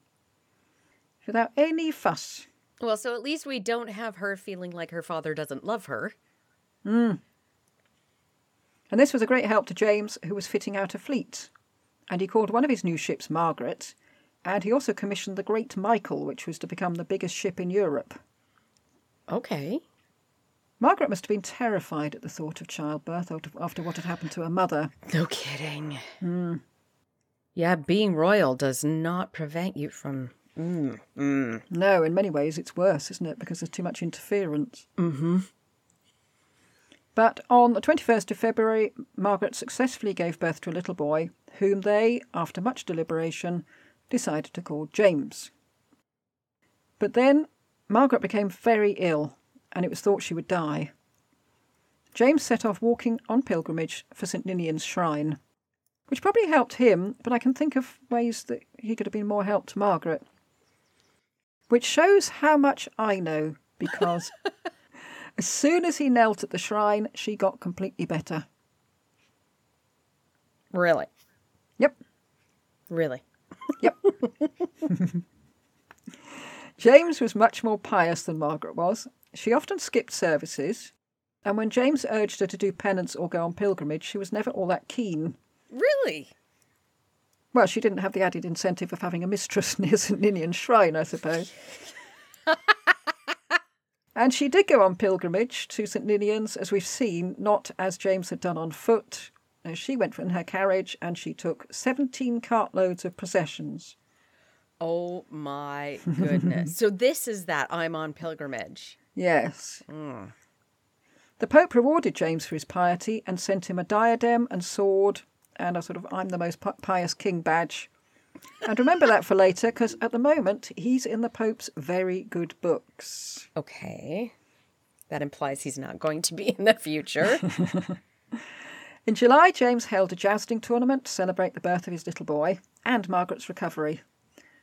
Without any fuss. Well, so at least we don't have her feeling like her father doesn't love her. Hmm. And this was a great help to James, who was fitting out a fleet. And he called one of his new ships Margaret, and he also commissioned the Great Michael, which was to become the biggest ship in Europe. Okay. Margaret must have been terrified at the thought of childbirth after- what had happened to her mother. No kidding. Yeah, being royal does not prevent you from. Mm, mm. No, in many ways it's worse, isn't it? Because there's too much interference. Mm-hmm. But on the 21st of February, Margaret successfully gave birth to a little boy, whom they, after much deliberation, decided to call James. But then Margaret became very ill, and it was thought she would die. James set off walking on pilgrimage for St Ninian's shrine, which probably helped him, but I can think of ways that he could have been more help to Margaret. Which shows how much I know, because (laughs) as soon as he knelt at the shrine, she got completely better. Really? Yep, Really? Yep. (laughs) James was much more pious than Margaret was. She often skipped services, and when James urged her to do penance or go on pilgrimage, she was never all that keen. Really? Well, she didn't have the added incentive of having a mistress (laughs) near St Ninian's shrine, I suppose. (laughs) and she did go on pilgrimage to St Ninian's, as we've seen, not as James had done on foot. Uh, She went in her carriage and she took 17 cartloads of processions. Oh my goodness. (laughs) so this is that I'm on pilgrimage. Yes. The Pope rewarded James for his piety and sent him a diadem and sword and a sort of I'm the most pious king badge. And remember that for later because at the moment he's in the Pope's very good books. Okay. That implies he's not going to be in the future. (laughs) In July, James held a jousting tournament to celebrate the birth of his little boy and Margaret's recovery.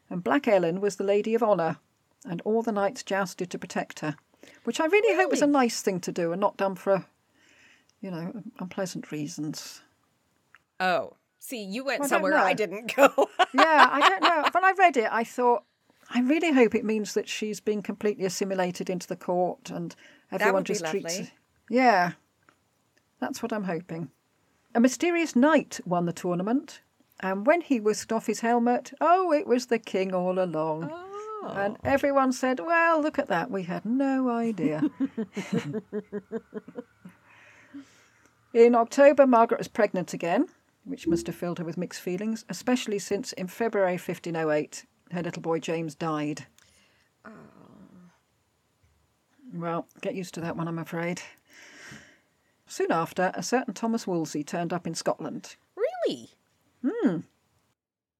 And Black Ellen was the Lady of Honour, and all the knights jousted to protect her, which I really, hope was a nice thing to do and not done for, you know, unpleasant reasons. oh. See, you went I don't somewhere I know. didn't (laughs) go. yeah, I don't know. When I read it, I thought, I really hope it means that she's been completely assimilated into the court and everyone just treats. lovely. Yeah, that's what I'm hoping. A mysterious knight won the tournament, and when he whisked off his helmet, oh, it was the king all along. oh. And everyone said, Well, look at that. We had no idea. (laughs) in October, Margaret was pregnant again, which must have filled her with mixed feelings, especially since in February 1508, her little boy James died. Oh. Well, get used to that one, I'm afraid. Soon after, a certain Thomas Wolsey turned up in Scotland. Really? Hmm.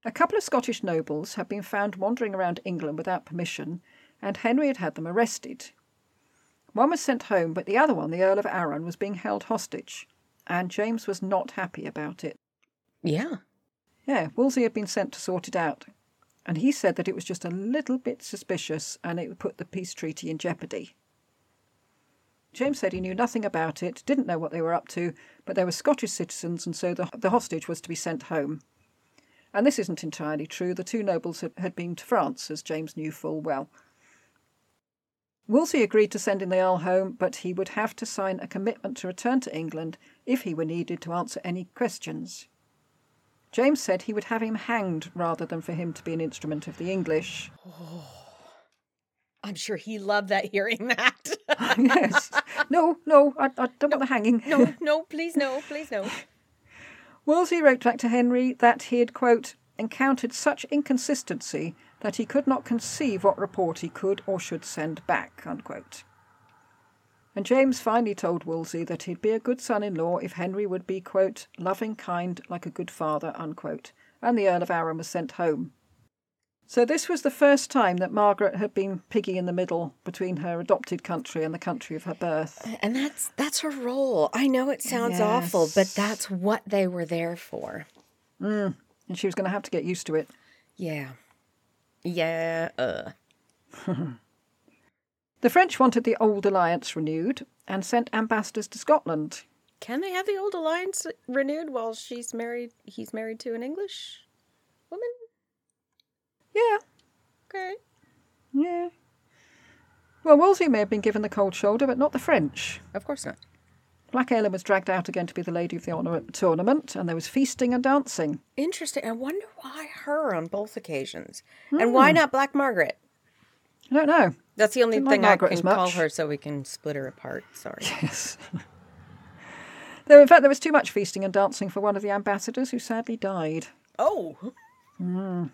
A couple of Scottish nobles had been found wandering around England without permission, and Henry had had them arrested. One was sent home, but the other one, the Earl of Arran, was being held hostage, and James was not happy about it. Yeah. Yeah, Wolsey had been sent to sort it out, and he said that it was just a little bit suspicious and it would put the peace treaty in jeopardy. James said he knew nothing about it, didn't know what they were up to, but they were Scottish citizens, and so the, the hostage was to be sent home. And this isn't entirely true. The two nobles had, had been to France, as James knew full well. Wolsey agreed to sending the Earl home, but he would have to sign a commitment to return to England if he were needed to answer any questions. James said he would have him hanged rather than for him to be an instrument of the English. Oh, I'm sure he loved that hearing that. (laughs) yes. (laughs) No, no, I, I don't want the hanging. no, no, please no, please no. (laughs) Wolsey wrote back to Henry that he had, quote, encountered such inconsistency that he could not conceive what report he could or should send back, unquote. And James finally told Wolsey that he'd be a good son in law if Henry would be, quote, loving, kind, like a good father, unquote. And the Earl of Arran was sent home. So this was the first time that Margaret had been piggy in the middle between her adopted country and the country of her birth. And that's that's her role. I know it sounds awful, but that's what they were there for. And she was going to have to get used to it. Yeah. Yeah. Uh. (laughs) The French wanted the old alliance renewed and sent ambassadors to Scotland. Can they have the old alliance renewed while she's married? He's married to an English woman. Yeah, Okay. yeah. Well, Wolsey may have been given the cold shoulder, but not the French. Of course not. Black Ellen was dragged out again to be the lady of the the tournament, and there was feasting and dancing. Interesting. I wonder why her on both occasions, and why hmm. not Black Margaret? I don't know. That's the only Didn't like thing Margaret I can call her, so we can split her apart. Sorry. Yes. (laughs) Though, in fact, there was too much feasting and dancing for one of the ambassadors who sadly died. Oh. Hmm.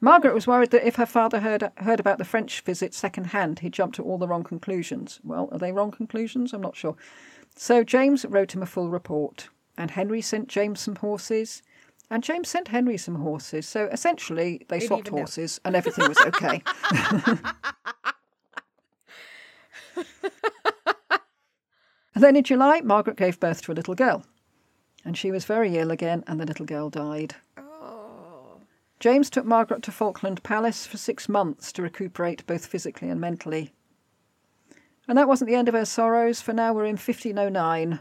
Margaret was worried that if her father heard, heard about the French visit secondhand, he'd jump to all the wrong conclusions. Well, are they wrong conclusions? I'm not sure. So James wrote him a full report, and Henry sent James some horses, and James sent Henry some horses. So essentially, they swapped horses, and everything was okay. and (laughs) then in July, Margaret gave birth to a little girl, and she was very ill again, and the little girl died. James took Margaret to Falkland Palace for six months to recuperate both physically and mentally. And that wasn't the end of her sorrows, for now we're in 1509.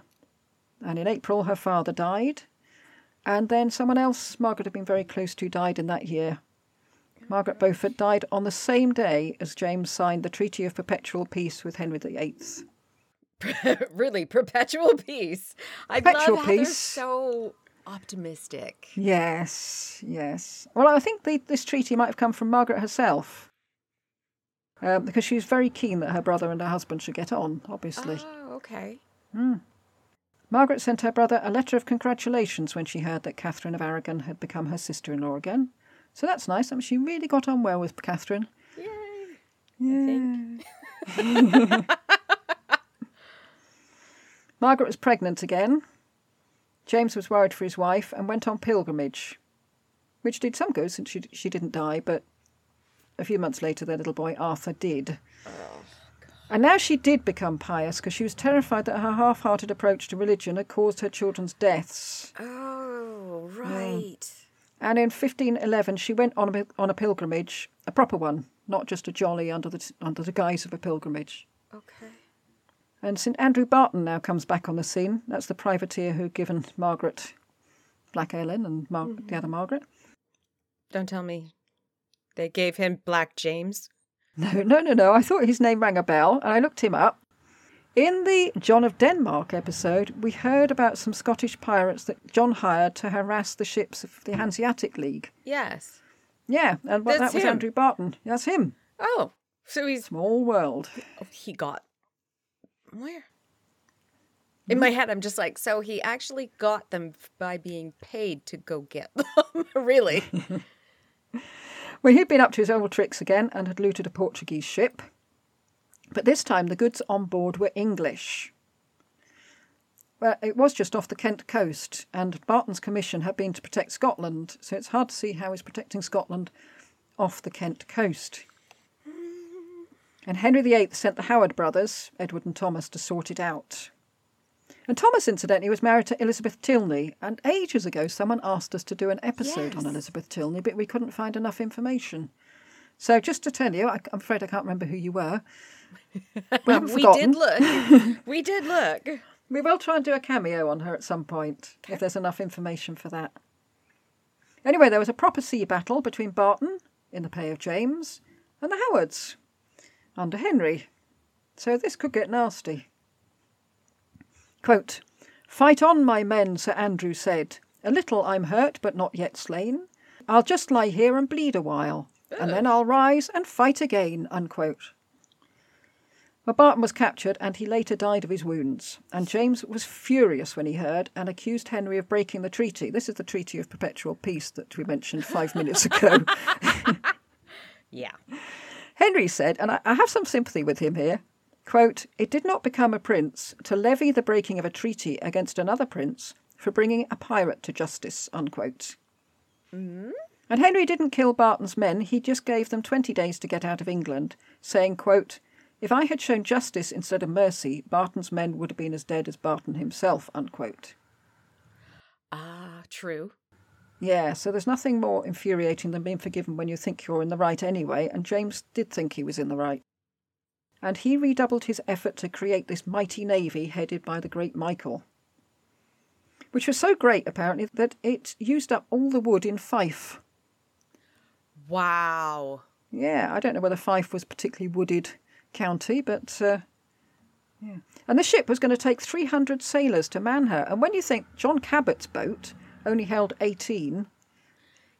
And in April, her father died. And then someone else Margaret had been very close to died in that year. Margaret Beaufort died on the same day as James signed the Treaty of Perpetual Peace with Henry VIII. (laughs) really, perpetual peace. I Perpetual love how they're so optimistic. Yes, yes. Well, I think the, this treaty might have come from Margaret herself. Um, because she was very keen that her brother and her husband should get on, obviously. Oh, okay. Margaret sent her brother a letter of congratulations when she heard that Catherine of Aragon had become her sister in law again. So that's nice. I mean, she really got on well with Catherine. Yay. Yeah. (laughs) (laughs) Margaret was pregnant again. James was worried for his wife and went on pilgrimage, which did some good since she, she didn't die, but a few months later their little boy Arthur did. Oh, and now she did become pious because she was terrified that her half hearted approach to religion had caused her children's deaths. Oh, right. And in 1511, she went on a, on a pilgrimage, a proper one, not just a jolly under the, under the guise of a pilgrimage. Okay. And St Andrew Barton now comes back on the scene. That's the privateer who'd given Margaret Black Ellen and Mar- mm-hmm. the other Margaret. Don't tell me they gave him Black James. (laughs) No, no, no, no. I thought his name rang a bell, and I looked him up. In the John of Denmark episode, we heard about some Scottish pirates that John hired to harass the ships of the Hanseatic League. Yes. Yeah, and well, that was him. Andrew Barton. That's him. Oh, so he's Small world. he got where? In hmm? my head, I'm just like, so he actually got them by being paid to go get (laughs) them. really? (laughs) Well, he'd been up to his old tricks again and had looted a Portuguese ship. But this time the goods on board were English. Well, it was just off the Kent coast, and Barton's commission had been to protect Scotland, so it's hard to see how he's protecting Scotland off the Kent coast. And Henry VIII sent the Howard brothers, Edward and Thomas, to sort it out. And Thomas, incidentally, was married to Elizabeth Tilney, and ages ago someone asked us to do an episode on Elizabeth Tilney, but we couldn't find enough information. So just to tell you, I, I'm afraid I can't remember who you were. (laughs) We haven't we forgotten. did look. (laughs) we did look. We will try and do a cameo on her at some point, if there's enough information for that. Anyway, there was a proper sea battle between Barton, in the pay of James, and the Howards, under Henry. So this could get nasty. Quote, Fight on, my men, Sir Andrew said. A little I'm hurt, but not yet slain. I'll just lie here and bleed a while, and then I'll rise and fight again. Unquote. Well, Barton was captured and he later died of his wounds. And James was furious when he heard and accused Henry of breaking the treaty. This is the Treaty of Perpetual Peace that we mentioned five minutes ago. (laughs) Yeah. Henry said, and I, I have some sympathy with him here, quote, It did not become a prince to levy the breaking of a treaty against another prince for bringing a pirate to justice, unquote. And Henry didn't kill Barton's men, he just gave them 20 days to get out of England, saying, quote, If I had shown justice instead of mercy, Barton's men would have been as dead as Barton himself, unquote. Ah, true. Yeah, so there's nothing more infuriating than being forgiven when you think you're in the right anyway, and James did think he was in the right. And he redoubled his effort to create this mighty navy headed by the great Michael. Which was so great, apparently, that it used up all the wood in Fife. Wow. Yeah, I don't know whether Fife was a particularly wooded county, but uh, yeah. And the ship was going to take 300 sailors to man her. And when you think John Cabot's boat only held 18,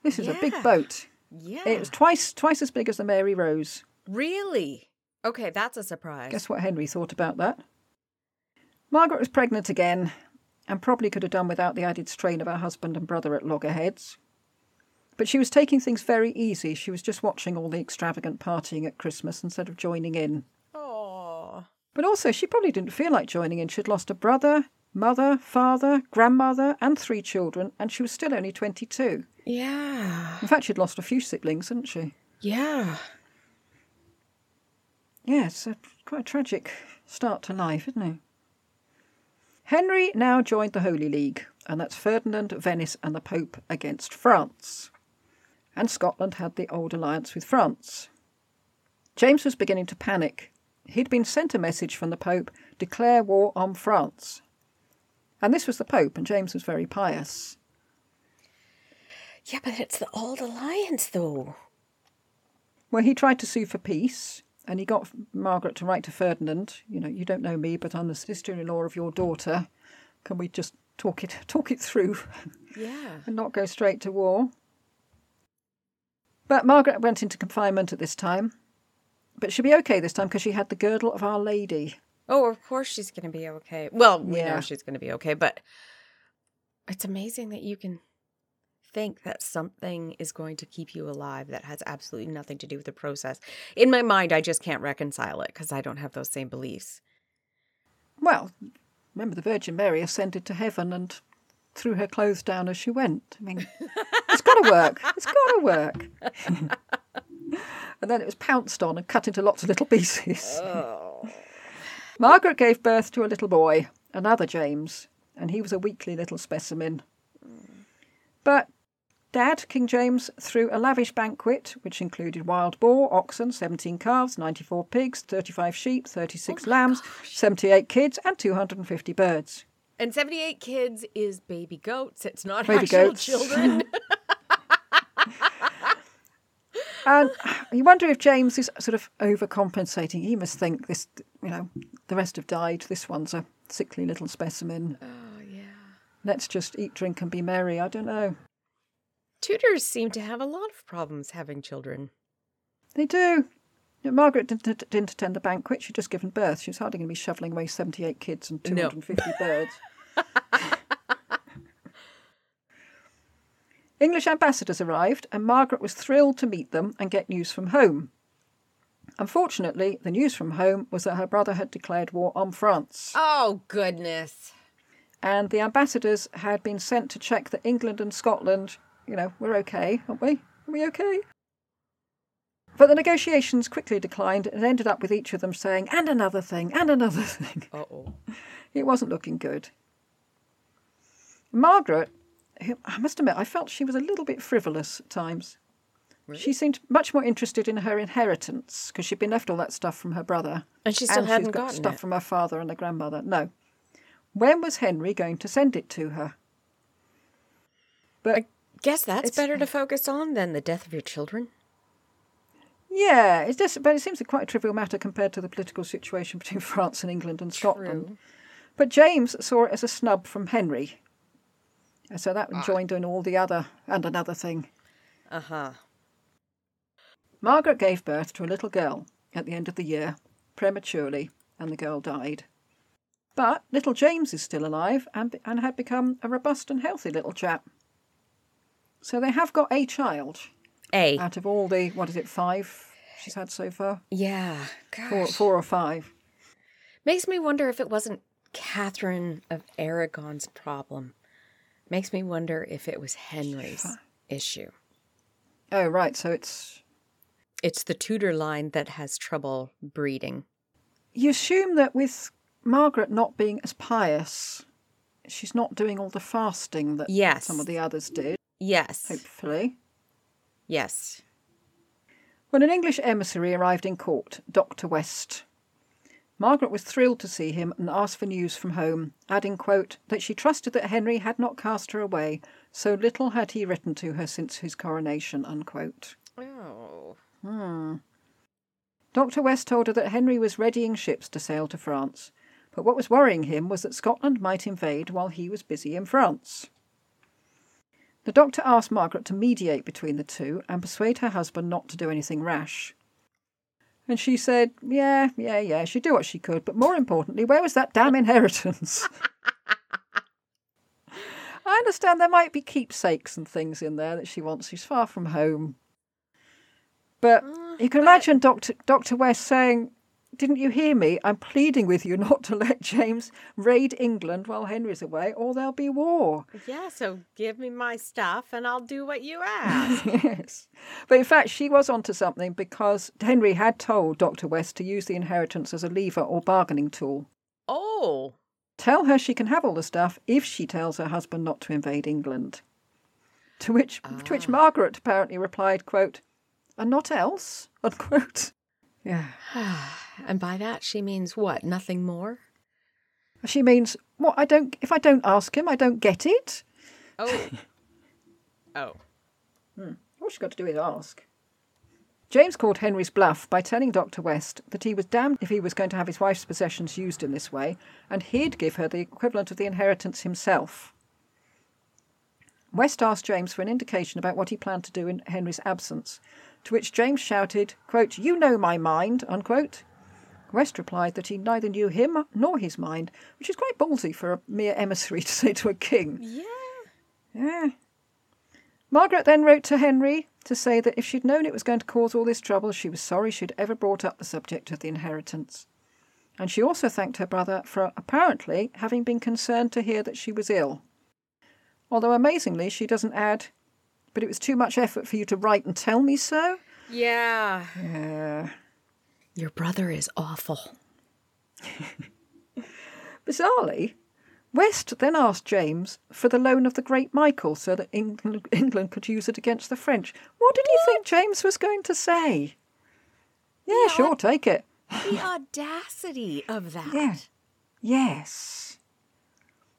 this is a big boat. Yeah. It was twice twice as big as the Mary Rose. Really? Okay, that's a surprise. Guess what Henry thought about that? Margaret was pregnant again, and probably could have done without the added strain of her husband and brother at loggerheads. But she was taking things very easy. She was just watching all the extravagant partying at Christmas instead of joining in. Oh. But also, she probably didn't feel like joining in. She'd lost a brother, mother, father, grandmother, and three children, and she was still only 22. Yeah. In fact, she'd lost a few siblings, hadn't she? Yeah. Yeah, it's a, quite a tragic start to life, isn't it? Henry now joined the Holy League, and that's Ferdinand, Venice, and the Pope against France. And Scotland had the old alliance with France. James was beginning to panic. He'd been sent a message from the Pope declare war on France. And this was the Pope, and James was very pious. Yeah, but it's the old alliance, though. Well, he tried to sue for peace, and he got Margaret to write to Ferdinand. You know, you don't know me, but I'm the sister-in-law of your daughter. Can we just talk it (laughs) talk it through (laughs) Yeah. and not go straight to war? But Margaret went into confinement at this time. But she'll be okay this time because she had the girdle of Our Lady. Oh, of course she's going to be okay. Well, we Yeah. know she's going to be okay, but it's amazing that you can think that something is going to keep you alive that has absolutely nothing to do with the process. In my mind, I just can't reconcile it because I don't have those same beliefs. Well, remember the Virgin Mary ascended to heaven and threw her clothes down as she went. I mean, it's got to work. It's got to work. (laughs) and then it was pounced on and cut into lots of little pieces. (laughs) Oh. Margaret gave birth to a little boy, another James, and he was a weakly little specimen. But Dad, King James, threw a lavish banquet which included wild boar, oxen, 17 calves, 94 pigs, 35 sheep, 36 lambs, 78 kids, and 250 birds. And 78 kids is baby goats. It's not Baby actual goats. children. (laughs) And (sighs) you wonder if James is sort of overcompensating. He must think this, you know, the rest have died. This one's a sickly little specimen. oh, yeah. Let's just eat, drink, and be merry. I don't know. Tudors seem to have a lot of problems having children. They do. Yeah, Margaret didn't, didn't attend the banquet. She'd just given birth. She was hardly going to be shoveling away 78 kids and No. 250 birds. (laughs) English ambassadors arrived, and Margaret was thrilled to meet them and get news from home. Unfortunately, the news from home was that her brother had declared war on France, Oh, goodness. and the ambassadors had been sent to check that England and Scotland, you know, were okay, aren't we? Are we okay? But the negotiations quickly declined and ended up with each of them saying, and another thing, and another (laughs) thing. Uh oh. It wasn't looking good. Margaret, I must admit, I felt she was a little bit frivolous at times. She seemed much more interested in her inheritance because she'd been left all that stuff from her brother. And she still and hadn't got gotten stuff it. from her father and her grandmother. No. When was Henry going to send it to her? But Guess that's better to focus on than the death of your children. yeah, it's just, but it seems a quite a trivial matter compared to the political situation between (laughs) France and England and Scotland. True. But James saw it as a snub from Henry. So Ah. that joined in all the other and another thing. Uh huh. Margaret gave birth to a little girl at the end of the year, prematurely, and the girl died. But little James is still alive and, and had become a robust and healthy little chap. So they have got a child A. out of all the, what is it, five she's had so far? yeah. Four, four or five. Makes me wonder if it wasn't Catherine of Aragon's problem. Makes me wonder if it was Henry's issue. Oh, right, so it's. It's the Tudor line that has trouble breeding. You assume that with Margaret not being as pious, she's not doing all the fasting that Yes. some of the others did, Yes. hopefully. Yes. When an English emissary arrived in court, Dr. West, Margaret was thrilled to see him and asked for news from home, adding, quote, that she trusted that Henry had not cast her away, so little had he written to her since his coronation, unquote. Oh. Hmm. Dr. West told her that Henry was readying ships to sail to France, but what was worrying him was that Scotland might invade while he was busy in France. The doctor asked Margaret to mediate between the two and persuade her husband not to do anything rash. And she said, Yeah, yeah, yeah, she'd do what she could, but more importantly, where was that damn inheritance? (laughs) I understand there might be keepsakes and things in there that she wants. She's far from home. But mm, you can imagine Dr. Dr. West saying, Didn't you hear me? I'm pleading with you (laughs) not to let James raid England while Henry's away, or there'll be war. Yeah, so give me my stuff and I'll do what you ask. (laughs) yes. But in fact, she was onto something because Henry had told Dr. West to use the inheritance as a lever or bargaining tool. oh. Tell her she can have all the stuff if she tells her husband not to invade England. To which, to which ah. Margaret apparently replied, quote, and not else, (laughs) unquote. Yeah. (sighs) and by that she means what? Nothing more? She means, what, I don't, if I don't ask him, I don't get it? Oh. (laughs) oh. Hmm. All she's got to do is ask. James called Henry's bluff by telling Dr. West that he was damned if he was going to have his wife's possessions used in this way, and he'd give her the equivalent of the inheritance himself. West asked James for an indication about what he planned to do in Henry's absence, to which James shouted, quote, You know my mind, unquote. West replied that he neither knew him nor his mind, which is quite ballsy for a mere emissary (laughs) to say to a king. Yeah. Yeah. Margaret then wrote to Henry to say that if she'd known it was going to cause all this trouble, she was sorry she'd ever brought up the subject of the inheritance. And she also thanked her brother for apparently having been concerned to hear that she was ill. Although amazingly, she doesn't add, but it was too much effort for you to write and tell me so. Yeah. Yeah. Your brother is awful. (laughs) Bizarrely, West then asked James for the loan of the Great Michael so that England, England could use it against the French. What did you think James was going to say? Yeah, sure, take it. The audacity of that. Yeah. Yes.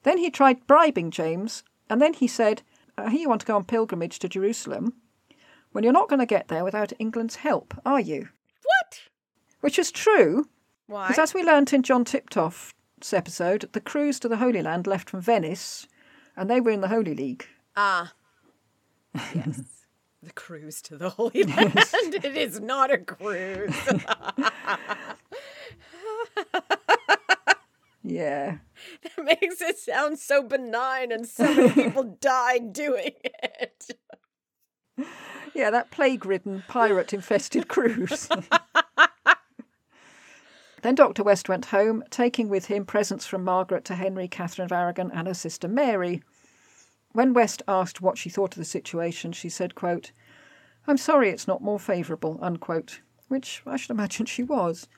Then he tried bribing James, and then he said, I hear you want to go on pilgrimage to Jerusalem. Well, you're not going to get there without England's help, are you? What? Which is true, Why? because as we learnt in John Tiptoft's episode, the crews to the Holy Land left from Venice, and they were in the Holy League. Ah. yes. (laughs) The cruise to the Holy Land. (laughs) it is not a cruise. (laughs) Yeah. (laughs) that makes it sound so benign and so many (laughs) people died doing it. Yeah, that plague ridden, pirate infested cruise. (laughs) Then Dr. West went home, taking with him presents from Margaret to Henry, Catherine of Aragon, and her sister Mary. When West asked what she thought of the situation, she said, quote, I'm sorry it's not more favourable, unquote, which I should imagine she was.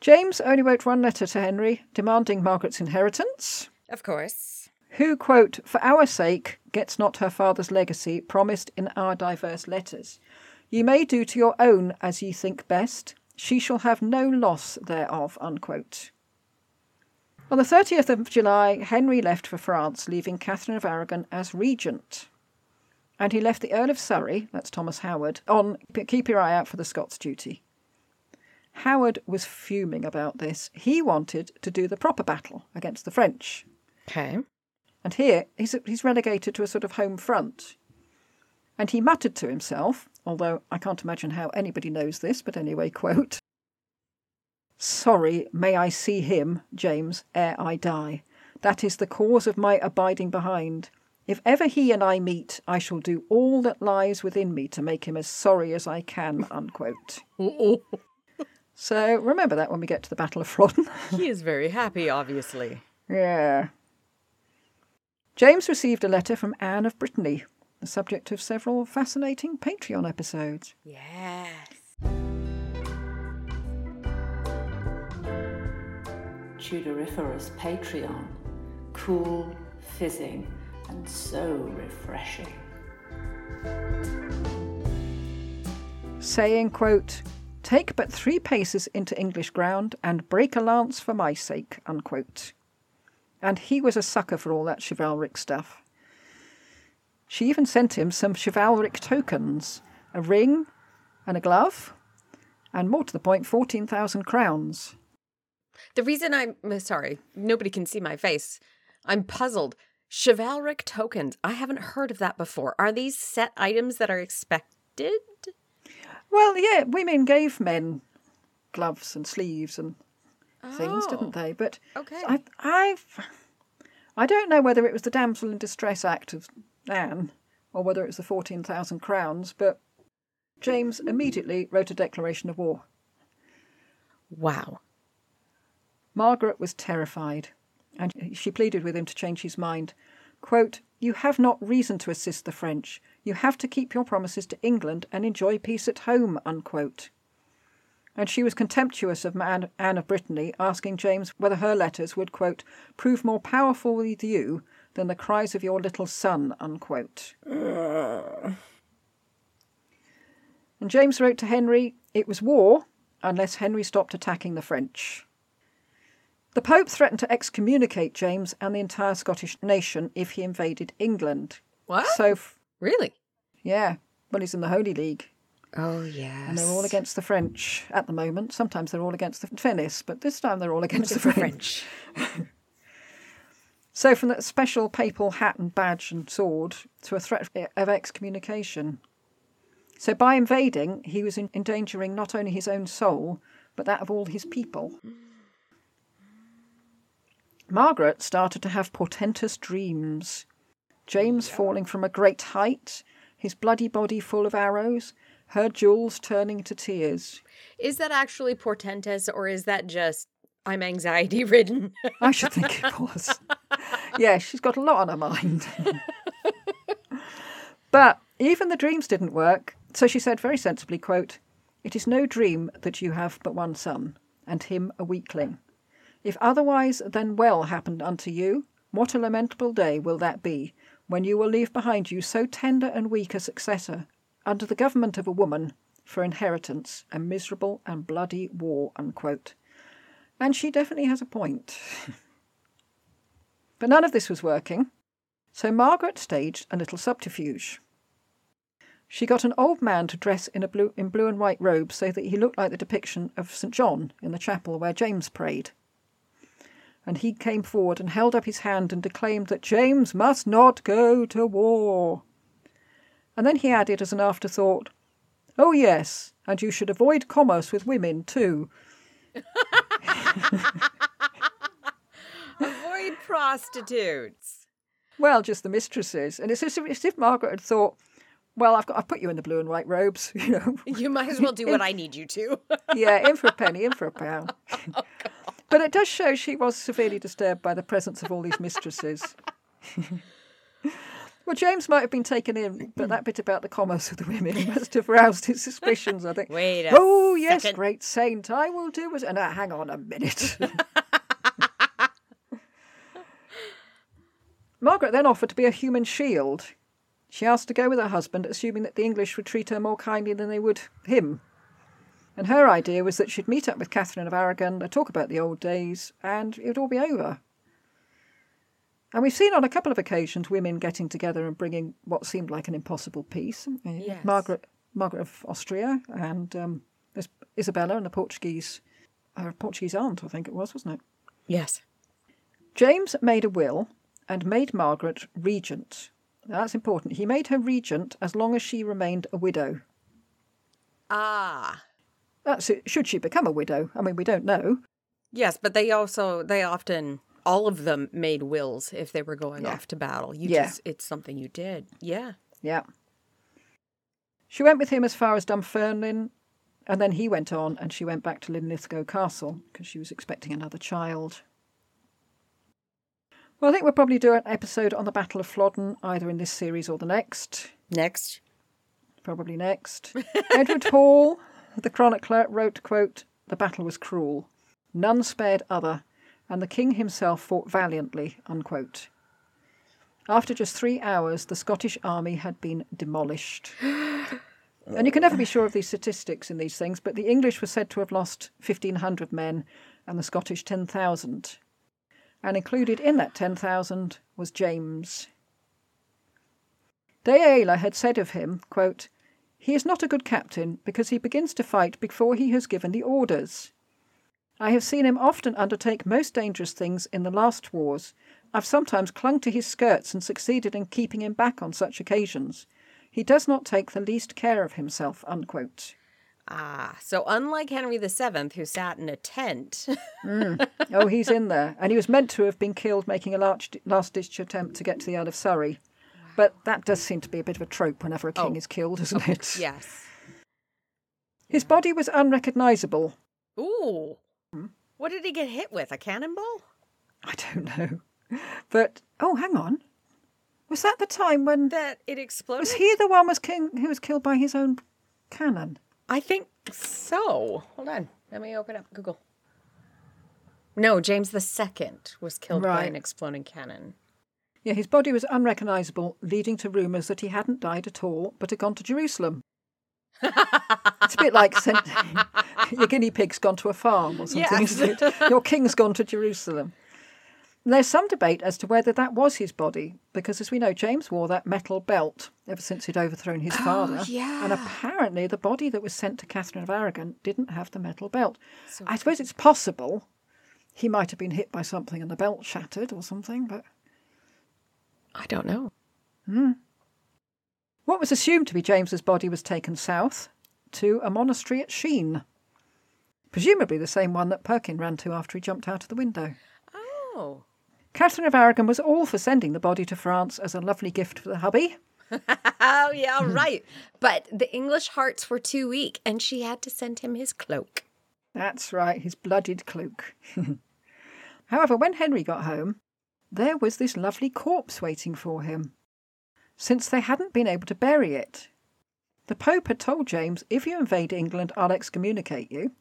James only wrote one letter to Henry, demanding Margaret's inheritance, Of course. who, quote, for our sake gets not her father's legacy promised in our diverse letters. Ye may do to your own as ye think best. She shall have no loss thereof, unquote. On the 30th of July, Henry left for France, leaving Catherine of Aragon as regent. And he left the Earl of Surrey, that's Thomas Howard, on keep your eye out for the Scots duty. Howard was fuming about this. He wanted to do the proper battle against the French. Okay. And here he's, he's relegated to a sort of home front. And he muttered to himself, although I can't imagine how anybody knows this, but anyway, (laughs) quote, Sorry may I see him, James, ere I die. That is the cause of my abiding behind. If ever he and I meet, I shall do all that lies within me to make him as sorry as I can, unquote. (laughs) so remember that when we get to the Battle of Flodden. (laughs) he is very happy, obviously. Yeah. James received a letter from Anne of Brittany, the subject of several fascinating Patreon episodes. Yes. Tudoriferous Patreon. Cool, fizzing, and so refreshing. Saying, quote, Take but three paces into English ground and break a lance for my sake, unquote. And he was a sucker for all that chivalric stuff. She even sent him some chivalric tokens a ring and a glove, and more to the point, 14,000 crowns. The reason I'm uh, sorry, nobody can see my face. I'm puzzled. Chivalric tokens. I haven't heard of that before. Are these set items that are expected? Well, yeah, women gave men gloves and sleeves and things, Oh, didn't they? But okay. I, I've, I don't know whether it was the Damsel in Distress Act of Anne or whether it was the 14,000 crowns, but James immediately wrote a declaration of war. Wow. Margaret was terrified, and she pleaded with him to change his mind. Quote, You have not reason to assist the French. You have to keep your promises to England and enjoy peace at home. Unquote. And she was contemptuous of Anne, of Brittany, asking James whether her letters would, quote, prove more powerful with you than the cries of your little son. Unquote. And James wrote to Henry, It was war unless Henry stopped attacking the French. The Pope threatened to excommunicate James and the entire Scottish nation if he invaded England. What? So, f- Really? yeah, well, he's in the Holy League, Oh yes. and they're all against the French at the moment. Sometimes they're all against the Finnish, but this time they're all against, the French. French. (laughs) So, from that special papal hat and badge and sword to a threat of excommunication. So, by invading, he was endangering not only his own soul, but that of all his people. Margaret started to have portentous dreams. James falling from a great height, his bloody body full of arrows, her jewels turning to tears. Is that actually portentous or is that just I'm anxiety ridden? (laughs) I should think it was. yeah, she's got a lot on her mind. (laughs) but even the dreams didn't work, so she said very sensibly, quote, It is no dream that you have but one son, and him a weakling. If otherwise than well happened unto you, what a lamentable day will that be, when you will leave behind you so tender and weak a successor, under the government of a woman, for inheritance, a miserable and bloody war. Unquote. And she definitely has a point. (laughs) but none of this was working, so Margaret staged a little subterfuge. She got an old man to dress in a blue in blue and white robes so that he looked like the depiction of St John in the chapel where James prayed. And he came forward and held up his hand and declaimed that James must not go to war. And then he added as an afterthought, Oh yes, and you should avoid commerce with women too. (laughs) Avoid prostitutes. Well, just the mistresses. And it's as if, as if Margaret had thought, Well, I've got I've put you in the blue and white robes. (laughs) You know, You might as well do what I need you to. yeah, in for a penny, in for a pound. (laughs) Oh, but it does show she was severely disturbed by the presence of all these mistresses. (laughs) well, James might have been taken in, but that bit about the commerce of the women (laughs) must have roused his suspicions. I think. Wait a oh yes, second. great saint, I will do as. And uh, hang on a minute. (laughs) Margaret then offered to be a human shield. She asked to go with her husband, assuming that the English would treat her more kindly than they would him. And her idea was that she'd meet up with Catherine of Aragon, they'd talk about the old days, and it would all be over. And we've seen on a couple of occasions women getting together and bringing what seemed like an impossible peace. Yes. Margaret, Margaret of Austria, and um, Isabella and the Portuguese, her Portuguese aunt, I think it was, wasn't it? Yes. James made a will and made Margaret regent. Now, that's important. He made her regent as long as she remained a widow. Ah. That's it. Should she become a widow? I mean, we don't know. Yes, but they also they often all of them made wills if they were going Yeah. off to battle. You Yeah. just it's something you did. Yeah. Yeah. She went with him as far as Dunfermline, and then he went on, and she went back to Linlithgow Castle because she was expecting another child. Well, I think we'll probably do an episode on the Battle of Flodden, either in this series or the next. Next. Probably next. Edward Hall, the chronicler, wrote, quote, The battle was cruel. None spared other, and the king himself fought valiantly, unquote. After just three hours, the Scottish army had been demolished. (gasps) And you can never be sure of these statistics in these things, but the English were said to have lost 1,500 men and the Scottish 10,000. And included in that 10,000 was James. De Ayala had said of him, quote, He is not a good captain because he begins to fight before he has given the orders. I have seen him often undertake most dangerous things in the last wars. I've sometimes clung to his skirts and succeeded in keeping him back on such occasions. He does not take the least care of himself. Unquote. Ah, so unlike Henry VII, who sat in a tent, oh, he's in there. And he was meant to have been killed making a last ditch attempt to get to the Earl of Surrey. But that does seem to be a bit of a trope whenever a king Oh. is killed, isn't oh, it? (laughs) yes. His body was unrecognisable. Ooh. Hmm? What did he get hit with? A cannonball? I don't know. But, oh, hang on. Was that the time when. That it exploded? Was he the one was king who was killed by his own cannon? I think so. Hold on. Let me open up Google. No, James II was killed by an exploding cannon. Yeah, his body was unrecognisable, leading to rumours that he hadn't died at all, but had gone to Jerusalem. it's a bit like sent, (laughs) your guinea pig's gone to a farm or something, Yes. isn't it? Your king's gone to Jerusalem. And There's some debate as to whether that was his body, because as we know, James wore that metal belt ever since he'd overthrown his oh, father. Yeah. And apparently, the body that was sent to Catherine of Aragon didn't have the metal belt. I suppose it's possible he might have been hit by something and the belt shattered or something, but I don't know. Hmm. What was assumed to be James's body was taken south to a monastery at Sheen, presumably the same one that Perkin ran to after he jumped out of the window. Oh. Catherine of Aragon was all for sending the body to France as a lovely gift for the hubby. (laughs) Oh, yeah, (laughs) right. But the English hearts were too weak, and she had to send him his cloak. That's right, his blooded cloak. (laughs) However, when Henry got home, there was this lovely corpse waiting for him, since they hadn't been able to bury it. The Pope had told James, if you invade England, I'll excommunicate you.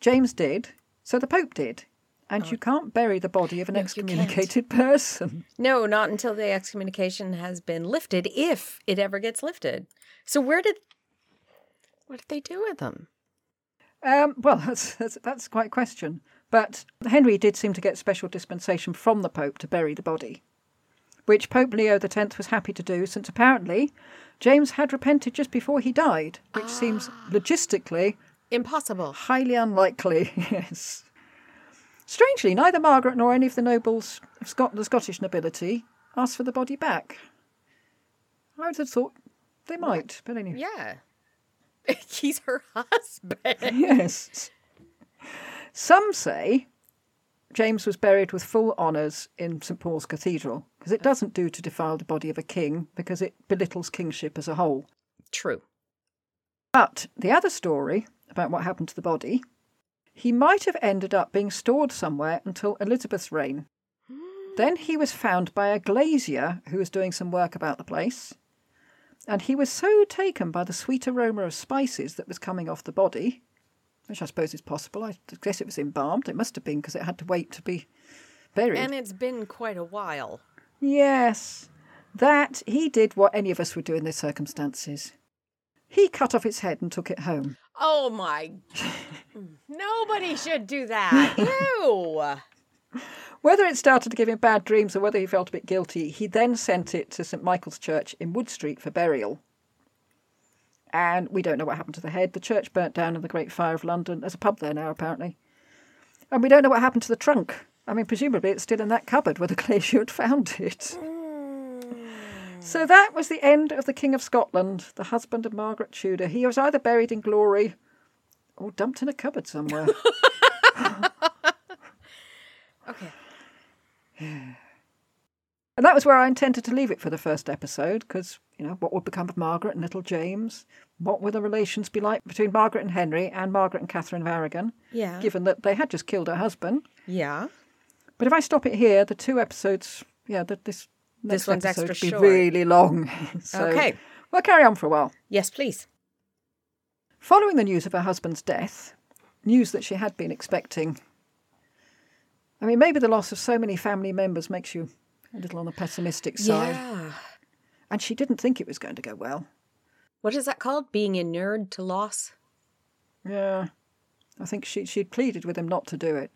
James did, so the Pope did. And you can't bury the body of an No, excommunicated person. No, not until the excommunication has been lifted, if it ever gets lifted. So where did what did they do with them? Um, well, (laughs) that's, that's that's quite a question. But Henry did seem to get special dispensation from the Pope to bury the body, which Pope Leo X was happy to do, since apparently James had repented just before he died, which seems ah. logistically Impossible. highly unlikely. (laughs) yes. Strangely, neither Margaret nor any of the nobles of Scot- the Scottish nobility asked for the body back. I would have thought they might, but anyway. Yeah. (laughs) He's her husband. yes. Some say James was buried with full honours in St Paul's Cathedral, because it doesn't do to defile the body of a king, because it belittles kingship as a whole. True. But the other story about what happened to the body, he might have ended up being stored somewhere until Elizabeth's reign. (gasps) Then he was found by a glazier who was doing some work about the place. And he was so taken by the sweet aroma of spices that was coming off the body, which I suppose is possible. I guess it was embalmed. It must have been because it had to wait to be buried. And it's been quite a while. Yes, that he did what any of us would do in these circumstances. He cut off its head and took it home. Oh my. Nobody should do that. (laughs) Ew. Whether it started to give him bad dreams or whether he felt a bit guilty, he then sent it to St Michael's Church in Wood Street for burial. And we don't know what happened to the head. The church burnt down in the Great Fire of London. There's a pub there now, apparently. And we don't know what happened to the trunk. I mean, presumably it's still in that cupboard where the (laughs) glazier had found it. Mm. So that was the end of the King of Scotland, the husband of Margaret Tudor. He was either buried in glory or dumped in a cupboard somewhere. (laughs) Okay. And that was where I intended to leave it for the first episode, because, you know, what would become of Margaret and little James? What would the relations be like between Margaret and Henry and Margaret and Catherine of Aragon, Yeah. given that they had just killed her husband? Yeah. But if I stop it here, the two episodes, yeah, the, this This next one's episode extra would be short. really long. (laughs) so Okay. We'll carry on for a while. Yes, please. Following the news of her husband's death, news that she had been expecting. I mean, maybe the loss of so many family members makes you a little on the pessimistic side. Yeah. And she didn't think it was going to go well. What is that called? Being inured to loss? Yeah, I think she, she'd pleaded with him not to do it.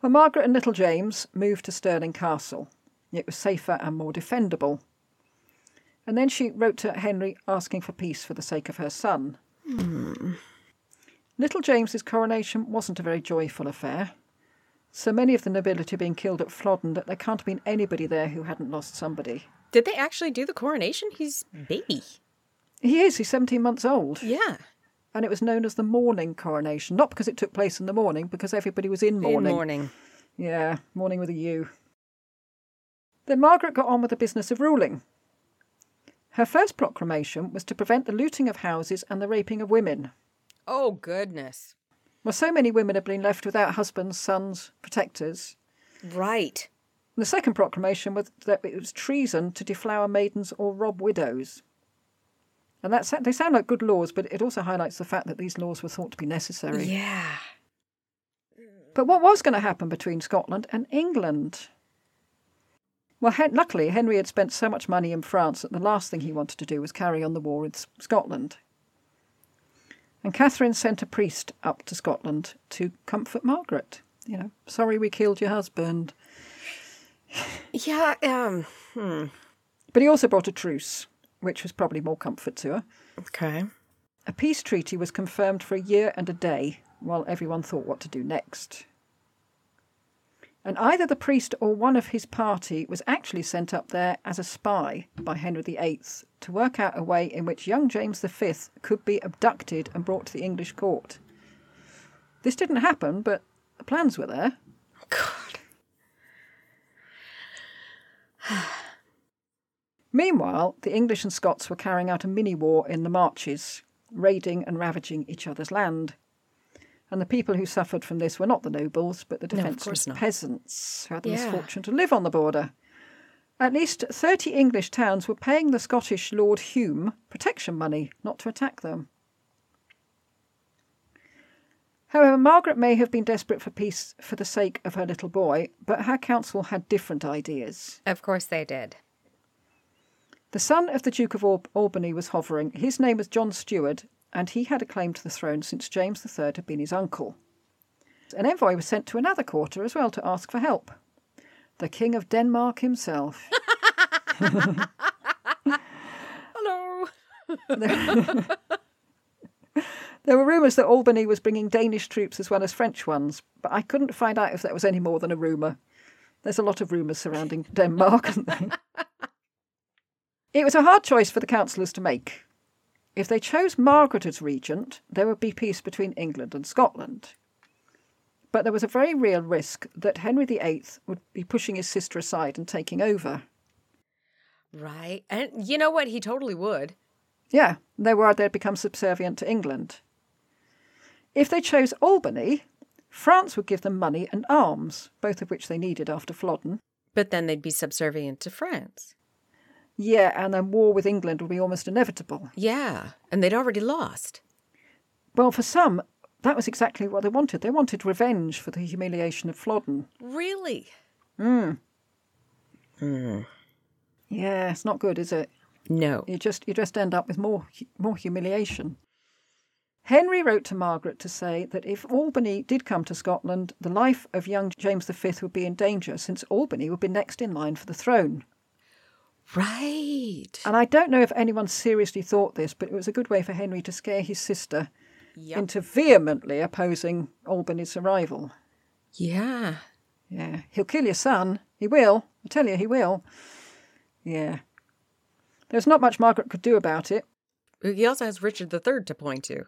Well, Margaret and little James moved to Stirling Castle. It was safer and more defendable. And then she wrote to Henry asking for peace for the sake of her son. Hmm. Little James's coronation wasn't a very joyful affair. So many of the nobility being killed at Flodden that there can't have been anybody there who hadn't lost somebody. Did they actually do the coronation? He's baby. He is, he's 17 months old. Yeah. And it was known as the mourning coronation, not because it took place in the morning, because everybody was in mourning. In mourning. Yeah, mourning with a U. Then Margaret got on with the business of ruling. Her first proclamation was to prevent the looting of houses and the raping of women. Oh, goodness. Well, so many women have been left without husbands, sons, protectors. Right. The second proclamation was that it was treason to deflower maidens or rob widows. And that's, they sound like good laws, but it also highlights the fact that these laws were thought to be necessary. Yeah. But what was going to happen between Scotland and England? Well, Hen- luckily, Henry had spent so much money in France that the last thing he wanted to do was carry on the war with Scotland. And Catherine sent a priest up to Scotland to comfort Margaret. You know, sorry we killed your husband. Yeah. Um. Hmm. But he also brought a truce, which was probably more comfort to her. Okay. A peace treaty was confirmed for a year and a day while everyone thought what to do next. And either the priest or one of his party was actually sent up there as a spy by Henry VIII to work out a way in which young James V could be abducted and brought to the English court. This didn't happen, but the plans were there. God. (sighs) Meanwhile, the English and Scots were carrying out a mini war in the marches, raiding and ravaging each other's land. And the people who suffered from this were not the nobles, but the defenceless not. peasants who had the Yeah. misfortune to live on the border. At least 30 English towns were paying the Scottish Lord Hume protection money not to attack them. However, Margaret may have been desperate for peace for the sake of her little boy, but her council had different ideas. Of course they did. The son of the Duke of Al- Albany was hovering. His name was John Stewart, and he had a claim to the throne since James III had been his uncle. An envoy was sent to another quarter as well to ask for help. The King of Denmark himself. (laughs) (laughs) Hello. (laughs) There were rumours that Albany was bringing Danish troops as well as French ones, but I couldn't find out if that was any more than a rumour. There's a lot of rumours surrounding Denmark, aren't there? It was a hard choice for the councillors to make. If they chose Margaret as regent, there would be peace between England and Scotland. But there was a very real risk that Henry VIII would be pushing his sister aside and taking over. Right. And you know what? He totally would. Yeah, they were they'd become subservient to England. If they chose Albany, France would give them money and arms, both of which they needed after Flodden. But then they'd be subservient to France. Yeah, and then war with England would be almost inevitable. Yeah. And they'd already lost. Well, for some, that was exactly what they wanted. They wanted revenge for the humiliation of Flodden. Really? Hmm. Hmm. Yeah, it's not good, is it? No. You just you just end up with more more humiliation. Henry wrote to Margaret to say that if Albany did come to Scotland, the life of young James V would be in danger, since Albany would be next in line for the throne. Right. And I don't know if anyone seriously thought this, but it was a good way for Henry to scare his sister Yep. into vehemently opposing Albany's arrival. Yeah. Yeah, he'll kill your son. He will. I tell you, he will. Yeah. There's not much Margaret could do about it. He also has Richard III to point to.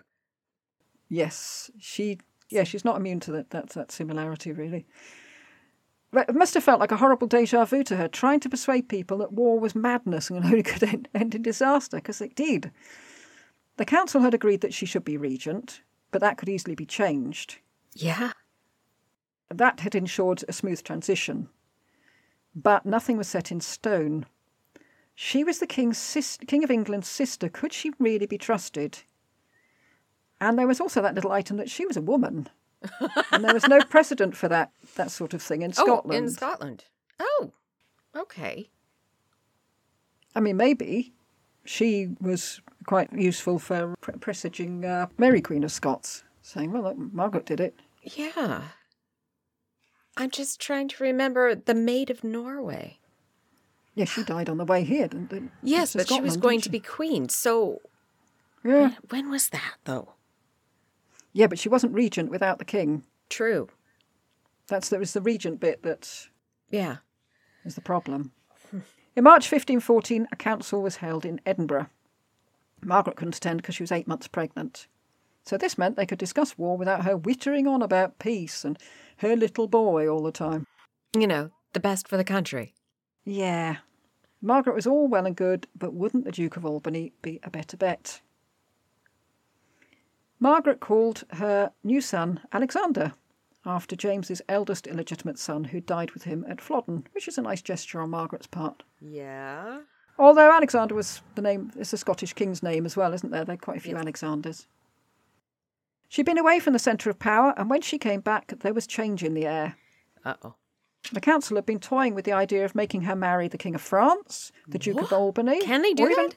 Yes, she. Yeah, she's not immune to that. That, that similarity, really. It must have felt like a horrible deja vu to her, trying to persuade people that war was madness and (laughs) only could end, end in disaster, because it did. The council had agreed that she should be regent, but that could easily be changed. Yeah. That had ensured a smooth transition. But nothing was set in stone. She was the king's sis- king of England's sister. Could she really be trusted? And there was also that little item that she was a woman, and there was no precedent for that that sort of thing in Scotland. Oh, in Scotland. Oh, okay. I mean, maybe she was quite useful for pre- presaging uh, Mary Queen of Scots, saying, "Well, look, Margaret did it." Yeah. I'm just trying to remember the Maid of Norway. Yeah, she died on the way here. Didn't, didn't, Yes, but she was going didn't to be queen. So Yeah. when was that, though? Yeah, but she wasn't regent without the king. True. That's there was the regent bit that Yeah. is the problem. In March 1514, a council was held in Edinburgh. Margaret couldn't attend because she was eight months pregnant. So this meant they could discuss war without her whittering on about peace and her little boy all the time. You know, the best for the country. Yeah. Margaret was all well and good, but wouldn't the Duke of Albany be a better bet? Margaret called her new son Alexander, after James's eldest illegitimate son who died with him at Flodden, which is a nice gesture on Margaret's part. Yeah. Although Alexander was the name, it's a Scottish king's name as well, isn't there? There are quite a few Alexanders. She'd been away from the centre of power, and when she came back, there was change in the air. Uh oh. The council had been toying with the idea of making her marry the King of France, the Duke of Albany, Can they do or even, that?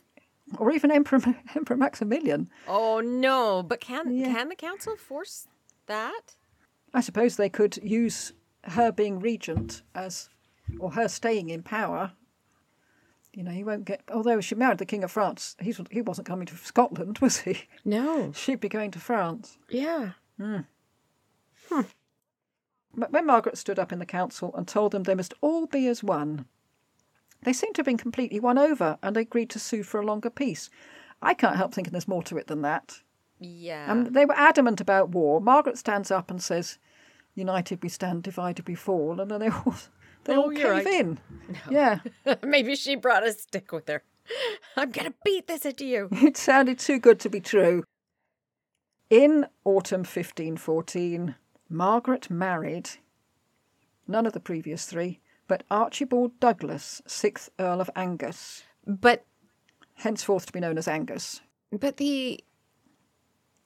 Or even Emperor (laughs) Emperor Maximilian. Oh no! But can Yeah. can the council force that? I suppose they could use her being regent as, or her staying in power. You know, he won't get. Although she married the King of France, he's, he wasn't coming to Scotland, (laughs) was he? No. She'd be going to France. Yeah. Hmm. Hmm. But when Margaret stood up in the council and told them they must all be as one, they seem to have been completely won over and agreed to sue for a longer peace. I can't help thinking there's more to it than that. Yeah. Um, they were adamant about war. Margaret stands up and says, "United we stand, divided we fall," and then they all (laughs) they Oh, all cave right. in. Yeah, (laughs) Maybe she brought a stick with her. (laughs) I'm gonna beat this into you. it sounded too good to be true. In autumn 1514, Margaret married none of the previous three, but Archibald Douglas, sixth Earl of Angus, But henceforth to be known as Angus. but the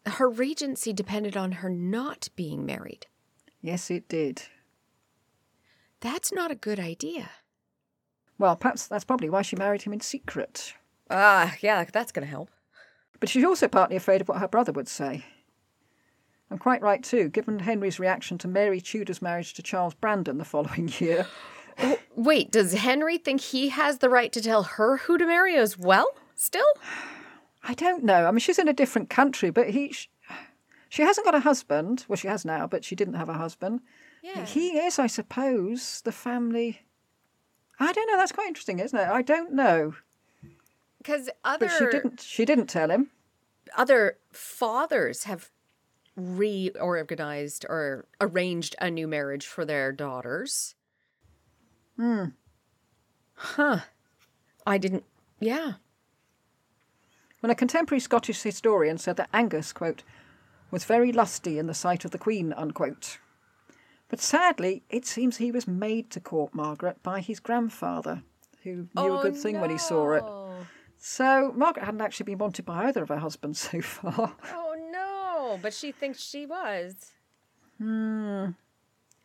her regency depended on her not being married. Yes, it did. That's not a good idea. Well, perhaps that's probably why she married him in secret. Ah, yeah, that's gonna help. But she's also partly afraid of what her brother would say. And quite right too, given Henry's reaction to Mary Tudor's marriage to Charles Brandon the following year. Wait, does Henry think he has the right to tell her who to marry as well? Still? I don't know. I mean, she's in a different country, but he, sh- she hasn't got a husband. Well, she has now, but she didn't have a husband. Yeah. He is, I suppose, the family. I don't know. That's quite interesting, isn't it? I don't know. Because other But she didn't. She didn't tell him. other fathers have reorganized or arranged a new marriage for their daughters. Hmm. Huh. I didn't. Yeah. When a contemporary Scottish historian said that Angus, quote, was very lusty in the sight of the Queen, unquote. But sadly, it seems he was made to court Margaret by his grandfather, who knew a good thing when he saw it. So Margaret hadn't actually been wanted by either of her husbands (laughs) so far. Oh no! But she thinks she was.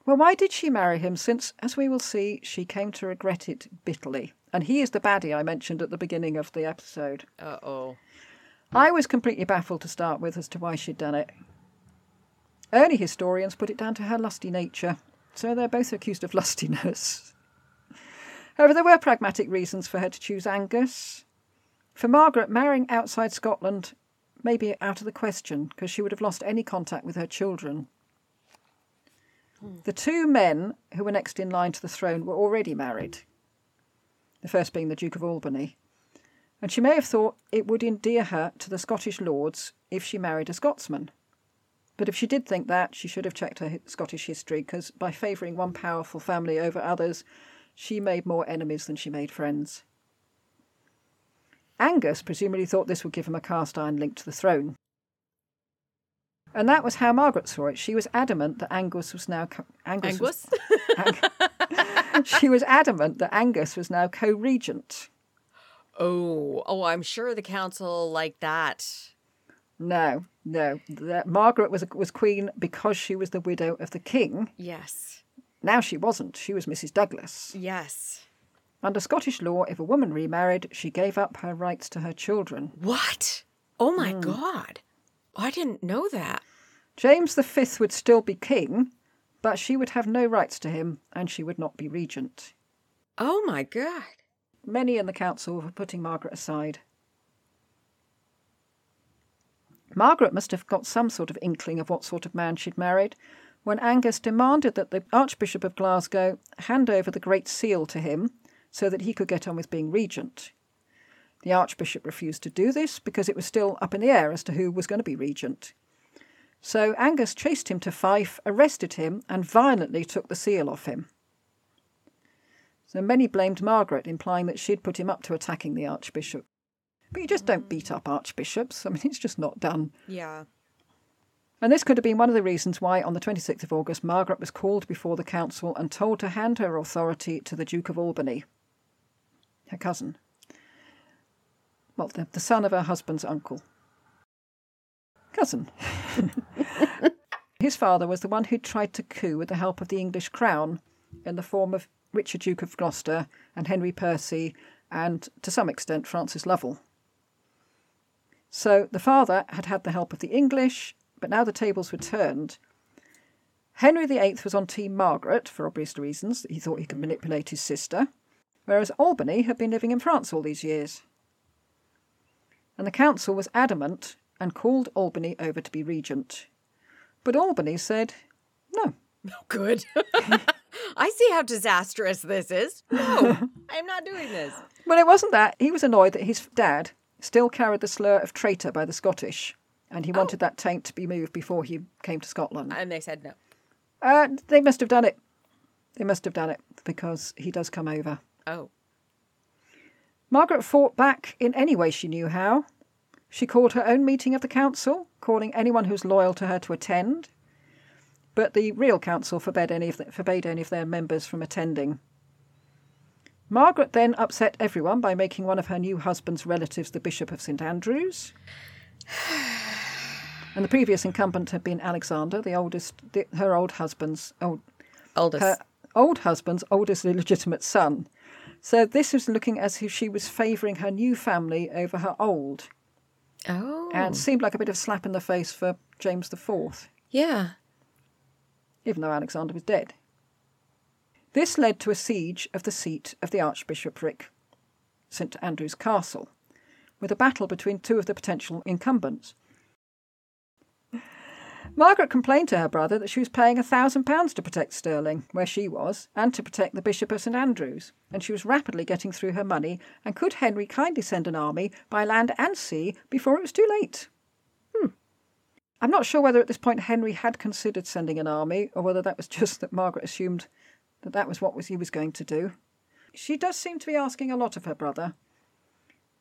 Well, why did she marry him? Since, as we will see, she came to regret it bitterly. And he is the baddie I mentioned at the beginning of the episode. Uh oh. I was completely baffled to start with as to why she'd done it. Early historians put it down to her lusty nature, so they're both accused of (laughs) lustiness. However, there were pragmatic reasons for her to choose Angus. For Margaret, marrying outside Scotland may be out of the question because she would have lost any contact with her children. The two men who were next in line to the throne were already married, the first being the Duke of Albany and she may have thought it would endear her to the Scottish lords if she married a Scotsman. But if she did think that, she should have checked her Scottish history, because by favouring one powerful family over others, she made more enemies than she made friends. Angus presumably thought this would give him a cast iron link to the throne. And that was how Margaret saw it. She was adamant that Angus was now co- Angus. was- Angus? Ang- (laughs) she was adamant that Angus was now co-regent. oh, oh, I'm sure the council liked that. No, no. That Margaret was was queen because she was the widow of the king. Yes. Now she wasn't. She was Mrs. Douglas. Yes. Under Scottish law, if a woman remarried, she gave up her rights to her children. What? Oh my mm. god. I didn't know that. James V would still be king, but she would have no rights to him, and she would not be regent. Oh my god. Many in the council were putting Margaret aside. Margaret must have got some sort of inkling of what sort of man she'd married when Angus demanded that the Archbishop of Glasgow hand over the Great Seal to him so that he could get on with being regent. The Archbishop refused to do this because it was still up in the air as to who was going to be regent. So Angus chased him to Fife, arrested him, and violently took the seal off him. So many blamed Margaret, implying that she'd put him up to attacking the Archbishop. But you just don't beat up archbishops. I mean, it's just not done. Yeah. And this could have been one of the reasons why, on the 26th of August, Margaret was called before the council and told to hand her authority to the Duke of Albany, her cousin. Well, the, the son of her husband's uncle. Cousin. (laughs) His father was the one who tried to coup with the help of the English crown in the form of Richard Duke of Gloucester and Henry Percy and, to some extent, Francis Lovell. So the father had had the help of the English, but now the tables were turned. Henry VIII was on Team Margaret for obvious reasons. He thought he could manipulate his sister, whereas Albany had been living in France all these years. And the council was adamant and called Albany over to be regent. But Albany said, no. (laughs) Oh, good. (laughs) I see how disastrous this is. No, (laughs) I'm not doing this. Well, it wasn't that. He was annoyed that his dad still carried the slur of traitor by the Scottish, and he wanted that taint to be moved before he came to Scotland. And they said no. Uh, they must have done it. They must have done it because he does come over. Oh. Margaret fought back in any way she knew how. She called her own meeting of the council, calling anyone who's loyal to her to attend. But the real council forbade any of, the, forbade any of their members from attending. Margaret then upset everyone by making one of her new husband's relatives the Bishop of St Andrews. (sighs) And the previous incumbent had been Alexander, the oldest, the, her old husband's old, Oldest. her old husband's oldest illegitimate son. So this was looking as if she was favouring her new family over her old, oh. and seemed like a bit of slap in the face for James IV, yeah. even though Alexander was dead. This led to a siege of the seat of the archbishopric, St Andrew's Castle, with a battle between two of the potential incumbents. Margaret complained to her brother that she was paying a thousand pounds to protect Stirling, where she was, and to protect the Bishop of St Andrews, and she was rapidly getting through her money, and could Henry kindly send an army by land and sea before it was too late? Hmm. I'm not sure whether at this point Henry had considered sending an army or whether that was (laughs) just that Margaret assumed that that was what he was going to do. She does seem to be asking a lot of her brother.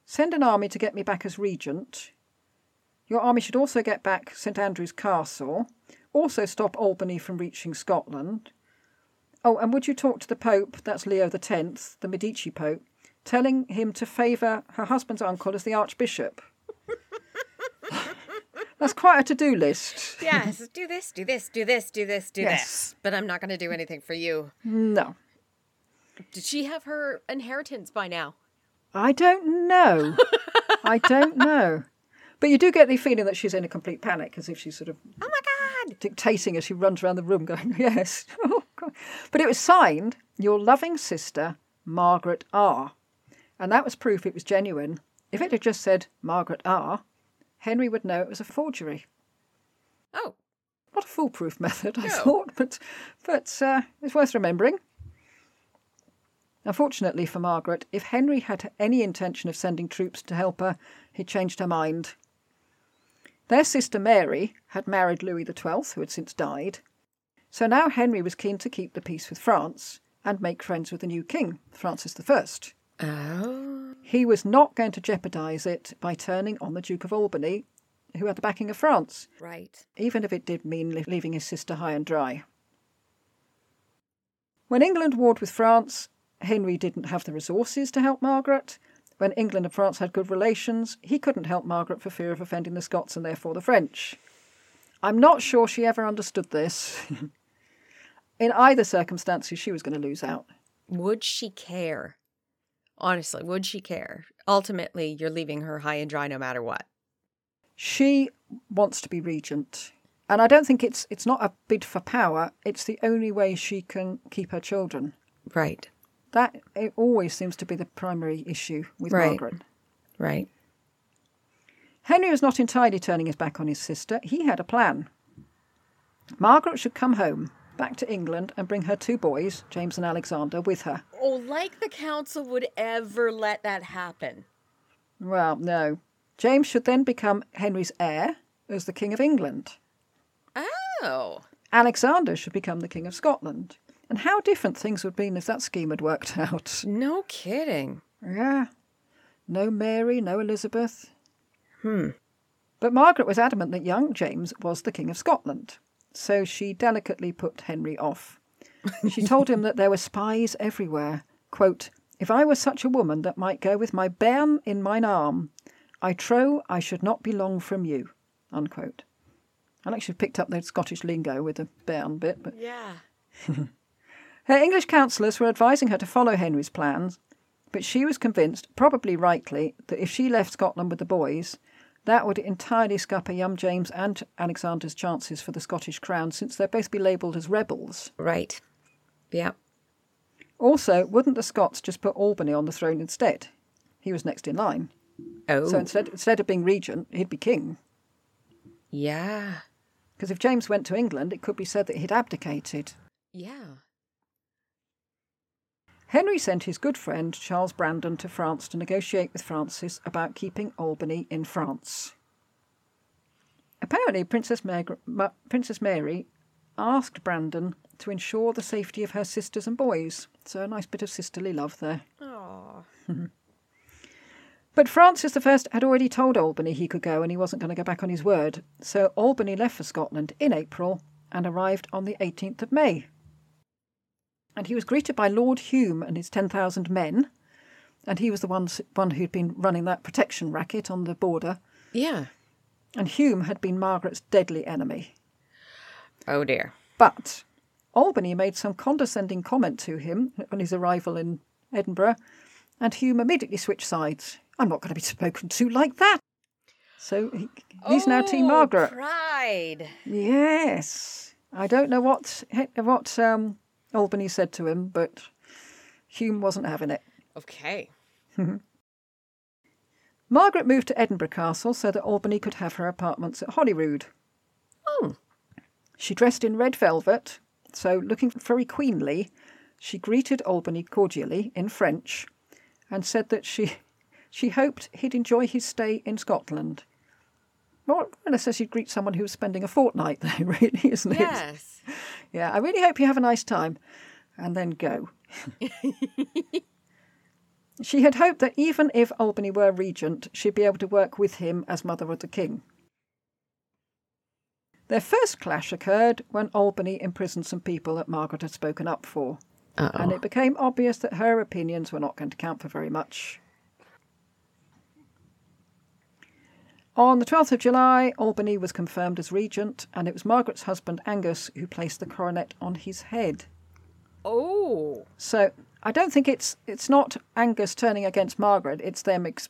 Send an army to get me back as regent. Your army should also get back St Andrew's Castle. Also stop Albany from reaching Scotland. Oh, and would you talk to the Pope, that's Leo X, the Medici Pope, telling him to favour her husband's uncle as the Archbishop? (laughs) That's quite a to do list. Yes, (laughs) do this, do this, do this, do this, do Yes. this. But I'm not going to do anything for you. No. Did she have her inheritance by now? I don't know. I don't know. But you do get the feeling that she's in a complete panic, as if she's sort of Oh my God! dictating as she runs around the room, going, (laughs) Yes. (laughs) Oh, God. But it was signed, Your loving sister, Margaret R. And that was proof it was genuine. If it had just said Margaret R., Henry would know it was a forgery. Oh, Not a foolproof (laughs) method, I No. thought, but, but uh, it's worth remembering. Unfortunately for Margaret, if Henry had any intention of sending troops to help her, he changed her mind. Their sister Mary had married Louis XII, who had since died. So now Henry was keen to keep the peace with France and make friends with the new king, Francis I. oh, He was not going to jeopardise it by turning on the Duke of Albany, who had the backing of France right. even if it did mean leaving his sister high and dry. When England warred with France, Henry didn't have the resources to help Margaret. When England and France had good relations, he couldn't help Margaret for fear of offending the Scots and therefore the French. I'm not sure she ever understood this. (laughs) In either circumstances, she was going to lose out. Would she care? Honestly, would she care? Ultimately, you're leaving her high and dry no matter what. She wants to be regent. And I don't think it's it's not a bid for power, it's the only way she can keep her children. Right. That it always seems to be the primary issue with Right. Margaret. Right. Henry was not entirely turning his back on his sister. He had a plan. Margaret should come home, back to England, and bring her two boys, James and Alexander, with her. Oh, like the council would ever let that happen. Well, no. James should then become Henry's heir as the King of England. Oh. Alexander should become the King of Scotland. And how different things would have been if that scheme had worked (laughs) out. No kidding. Yeah. No Mary, no Elizabeth. Hmm. But Margaret was adamant that young James was the King of Scotland, so she delicately put Henry off. She told him that there were spies everywhere. Quote, If I were such a woman that might go with my bairn in mine arm, I trow I should not be long from you. Unquote. I actually picked up the Scottish lingo with the bairn bit, but Yeah. (laughs) her English counsellors were advising her to follow Henry's plans, but she was convinced, probably rightly, that if she left Scotland with the boys, that would entirely scupper young James and Alexander's chances for the Scottish crown, since they'd both be labelled as rebels. Right. Yeah. Also, wouldn't the Scots just put Albany on the throne instead? He was next in line. Oh. So instead, instead of being regent, he'd be king. yeah. Because if James went to England, it could be said that he'd abdicated. Yeah. Henry sent his good friend Charles Brandon to France to negotiate with Francis about keeping Albany in France. Apparently, Princess, Mag- Ma- Princess Mary asked Brandon to ensure the safety of her sisters and boys, so a nice bit of sisterly love there. (laughs) But Francis I had already told Albany he could go and he wasn't going to go back on his word, so Albany left for Scotland in April and arrived on the 18th of May. And he was greeted by Lord Hume and his 10,000 men, and he was the one, one who'd been running that protection racket on the border. Yeah. And Hume had been Margaret's deadly enemy. Oh dear. But Albany made some condescending comment to him on his arrival in Edinburgh, and Hume immediately switched sides. I'm not going to be spoken to like that. So he, he's now Team Oh, Margaret. Pride. Yes. I don't know what what um, Albany said to him, but Hume wasn't having it. Okay. (laughs) Margaret moved to Edinburgh Castle so that Albany could have her apartments at Holyrood. Oh. She dressed in red velvet, so looking very queenly, she greeted Albany cordially in French and said that she she hoped he'd enjoy his stay in Scotland. More or less as you'd greet someone who was spending a fortnight there, (laughs) really, isn't it? Yes. Yeah, I really hope you have a nice time. And then go. (laughs) she had hoped that even if Albany were regent, she'd be able to work with him as mother of the king. Their first clash occurred when Albany imprisoned some people that Margaret had spoken up for, and Uh-oh. it became obvious that her opinions were not going to count for very much. On the 12th of July, Albany was confirmed as regent, and it was Margaret's husband Angus who placed the coronet on his head. Oh. So I don't think it's it's not Angus turning against Margaret. It's them. Ex-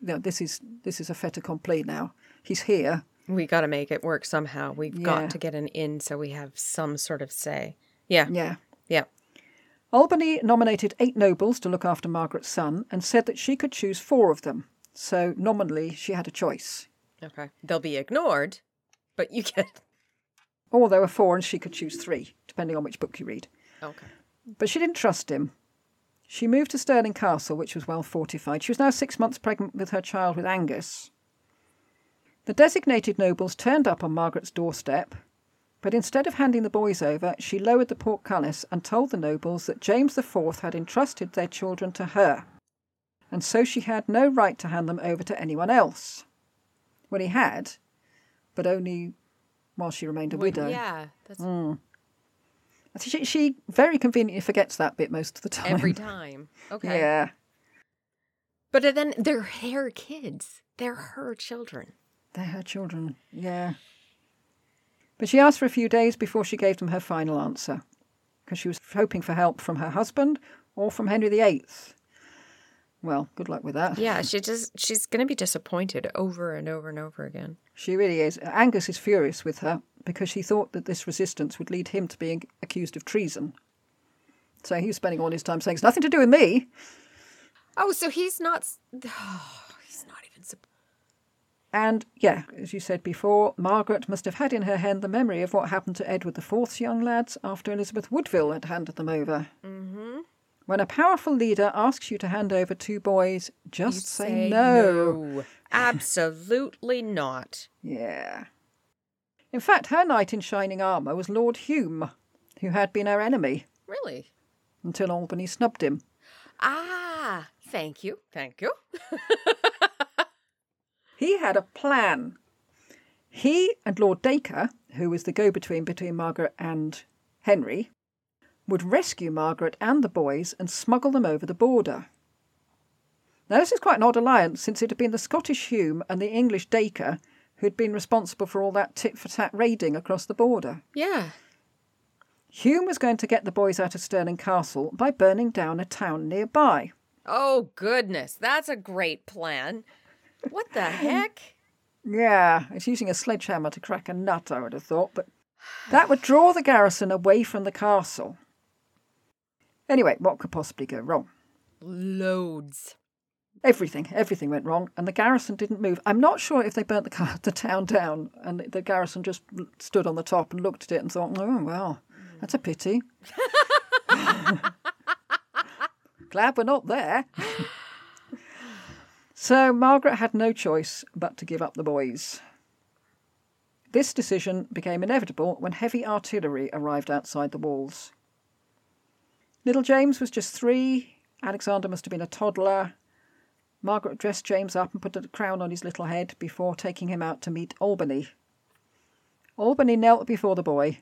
you know, this is this is a fait accompli now. He's here. We got to make it work somehow. We've Yeah. got to get an in so we have some sort of say. Yeah. Yeah. Yeah. Albany nominated eight nobles to look after Margaret's son and said that she could choose four of them. So nominally, she had a choice. Okay. They'll be ignored, but you get. Or there were four and she could choose three, depending on which book you read. Okay. But she didn't trust him. She moved to Stirling Castle, which was well fortified. She was now six months pregnant with her child with Angus. The designated nobles turned up on Margaret's doorstep, but instead of handing the boys over, she lowered the portcullis and told the nobles that James IV had entrusted their children to her, and so she had no right to hand them over to anyone else. Well, he had, but only while she remained a widow. Yeah. That's hmm. She, she very conveniently forgets that bit most of the time. every (laughs) time. Okay. Yeah. But then they're her kids. They're her children. They're her children, yeah. But she asked for a few days before she gave them her final answer, because she was hoping for help from her husband or from Henry VIII. Well, good luck with that. Yeah, she just she's gonna be disappointed over and over and over again. She really is. Angus is furious with her because she thought that this resistance would lead him to being accused of treason. So he's spending all his time saying, It's nothing to do with me. Oh, so he's not. Oh, (sighs) he's not even. And yeah, as you said before, Margaret must have had in her hand the memory of what happened to Edward IV's young lads after Elizabeth Woodville had handed them over. Mm-hmm. When a powerful leader asks you to hand over two boys, just You say, no. (laughs) Absolutely not. Yeah. In fact, her knight in shining armour was Lord Hume, who had been her enemy Really? until Albany snubbed him. Ah, thank you, thank you. (laughs) He had a plan. He and Lord Dacre, who was the go between between Margaret and Henry, would rescue Margaret and the boys and smuggle them over the border. Now, this is quite an odd alliance since it had been the Scottish Hume and the English Dacre who had been responsible for all that tit for tat raiding across the border. Yeah. Hume was going to get the boys out of Stirling Castle by burning down a town nearby. Oh goodness, that's a great plan. What the (laughs) heck? Yeah, it's using a sledgehammer to crack a nut, I would have thought, but that would draw the garrison away from the castle. Anyway, what could possibly go wrong? Loads. Everything, everything went wrong, and the garrison didn't move. I'm not sure if they burnt the, (laughs) the town down, and the garrison just stood on the top and looked at it and thought, oh, well, that's a pity. (laughs) Glad we're not there. (laughs) so Margaret had no choice but to give up the boys. This decision became inevitable when heavy artillery arrived outside the walls. Little James was just three. Alexander must have been a toddler. Margaret dressed James up and put a crown on his little head before taking him out to meet Albany. Albany knelt before the boy.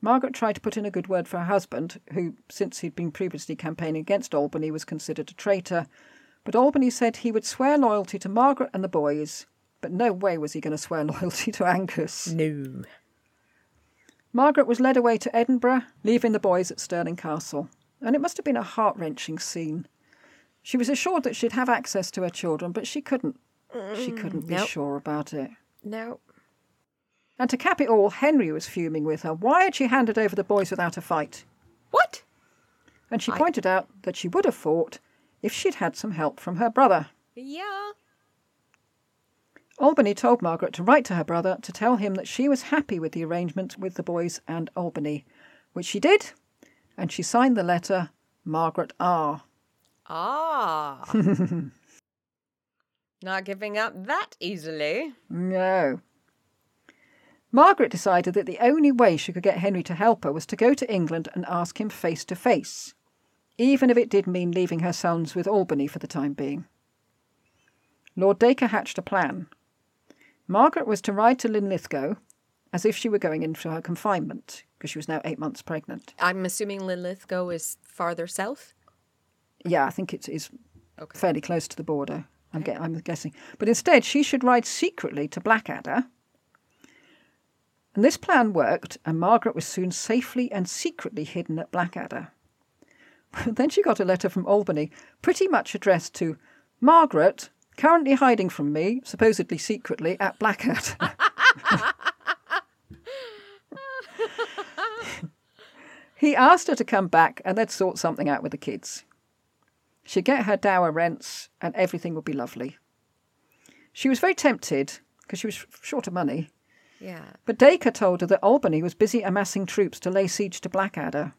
Margaret tried to put in a good word for her husband, who, since he'd been previously campaigning against Albany, was considered a traitor. But Albany said he would swear loyalty to Margaret and the boys, but no way was he going to swear (laughs) loyalty to Angus. No. Margaret was led away to Edinburgh, leaving the boys at Stirling Castle, and it must have been a heart wrenching scene. She was assured that she'd have access to her children, but she couldn't. She mm, couldn't be nope. sure about it. No. And to cap it all, Henry was fuming with her. Why had she handed over the boys without a fight? What? And she I- pointed out that she would have fought if she'd had some help from her brother. Yeah. Albany told Margaret to write to her brother to tell him that she was happy with the arrangement with the boys and Albany, which she did, and she signed the letter Margaret R. Ah. (laughs) Not giving up that easily. No. Margaret decided that the only way she could get Henry to help her was to go to England and ask him face to face, even if it did mean leaving her sons with Albany for the time being. Lord Dacre hatched a plan. Margaret was to ride to Linlithgow as if she were going into her confinement, because she was now eight months pregnant. I'm assuming Linlithgow is farther south. Yeah, I think it is Okay. fairly close to the border. I'm, get, I'm guessing. But instead, she should ride secretly to Blackadder. And this plan worked, and Margaret was soon safely and secretly hidden at Blackadder. (laughs) then she got a letter from Albany, pretty much addressed to Margaret, currently hiding from me, supposedly secretly, at Blackadder. (laughs) he asked her to come back and they'd sort something out with the kids. She'd get her dower rents and everything would be lovely. She was very tempted because she was short of money, Yeah. but Dacre told her that Albany was busy amassing troops to lay siege to Blackadder.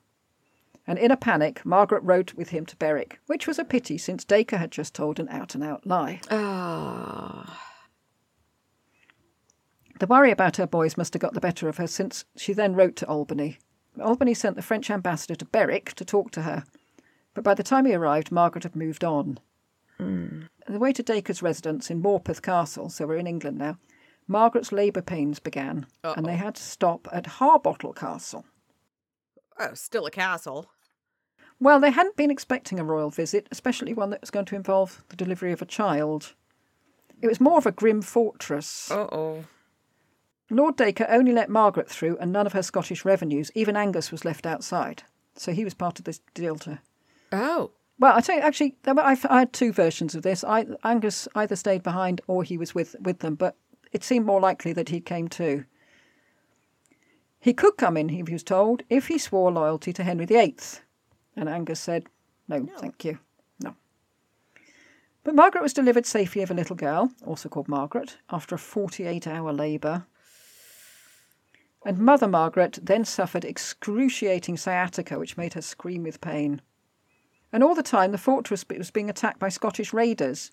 And in a panic, Margaret rode with him to Berwick, which was a pity since Dacre had just told an out and out lie. Ah. The worry about her boys must have got the better of her since she then wrote to Albany. Albany sent the French ambassador to Berwick to talk to her, but by the time he arrived, Margaret had moved on. On the way to Dacre's residence in Morpeth Castle, so we're in England now, Margaret's labour pains began, and they had to stop at Harbottle Castle. Oh, still a castle. Well, they hadn't been expecting a royal visit, especially one that was going to involve the delivery of a child. It was more of a grim fortress. Uh oh. Lord Dacre only let Margaret through and none of her Scottish revenues. Even Angus was left outside. So he was part of this deal to. Oh. Well, I tell you, actually, there were, I, I had two versions of this. I, Angus either stayed behind or he was with, with them, but it seemed more likely that he came too. He could come in, he was told, if he swore loyalty to Henry VIII. And Angus said, no, thank you. No. But Margaret was delivered safely of a little girl, also called Margaret, after a 48 hour labour. And Mother Margaret then suffered excruciating sciatica, which made her scream with pain. And all the time, the fortress was being attacked by Scottish raiders.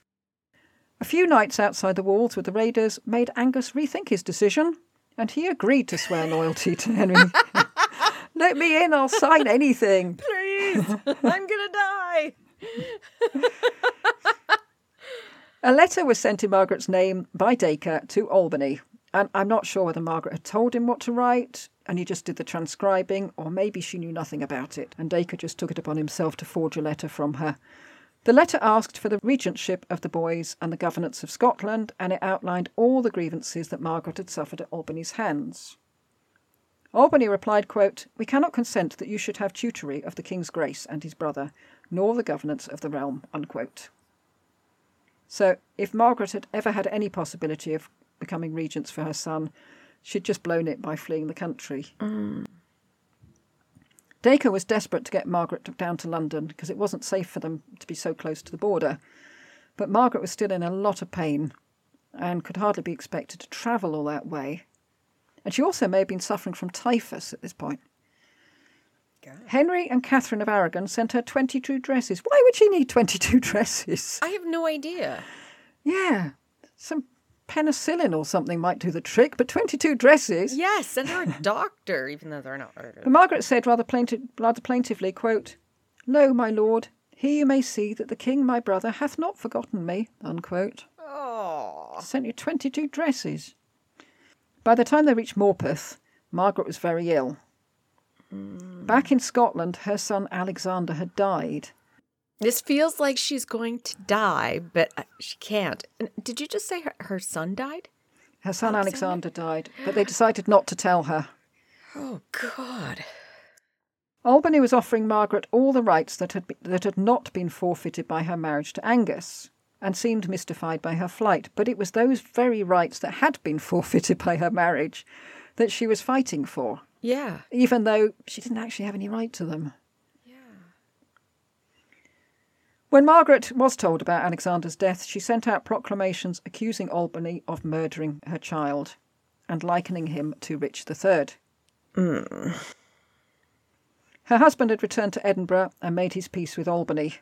A few nights outside the walls with the raiders made Angus rethink his decision, and he agreed to swear loyalty to Henry. (laughs) Let me in, I'll sign anything. (laughs) Please. I'm gonna die. (laughs) A letter was sent in Margaret's name by Dacre to Albany, and I'm not sure whether Margaret had told him what to write, and he just did the transcribing, or maybe she knew nothing about it, and Dacre just took it upon himself to forge a letter from her. The letter asked for the regentship of the boys and the governance of Scotland, and it outlined all the grievances that Margaret had suffered at Albany's hands. Albany replied, quote, We cannot consent that you should have tutory of the King's grace and his brother, nor the governance of the realm. Unquote. So, if Margaret had ever had any possibility of becoming regents for her son, she'd just blown it by fleeing the country. Mm. Dacre was desperate to get Margaret down to London because it wasn't safe for them to be so close to the border. But Margaret was still in a lot of pain and could hardly be expected to travel all that way. And she also may have been suffering from typhus at this point. Henry and Catherine of Aragon sent her 22 dresses. Why would she need 22 (laughs) dresses? I have no idea. Yeah, some penicillin or something might do the trick, but 22 dresses. Yes, send her a (laughs) doctor, even though they're not. ordered. But Margaret said rather, plainti- rather plaintively, quote, Lo, my lord, here you may see that the king my brother hath not forgotten me, unquote. Oh. Sent you 22 dresses. By the time they reached Morpeth, Margaret was very ill. Back in Scotland, her son Alexander had died. This feels like she's going to die, but uh, she can't. And Did you just say her, her son died? Her son Alexander? Alexander died, but they decided not to tell her. Oh, God. Albany was offering Margaret all the rights that had, be- that had not been forfeited by her marriage to Angus, and seemed mystified by her flight. But it was those very rights that had been forfeited by her marriage that she was fighting for, Yeah. even though she didn't actually have any right to them. Yeah. When Margaret was told about Alexander's death, she sent out proclamations accusing Albany of murdering her child and likening him to Rich III. Mm. Her husband had returned to Edinburgh and made his peace with Albany.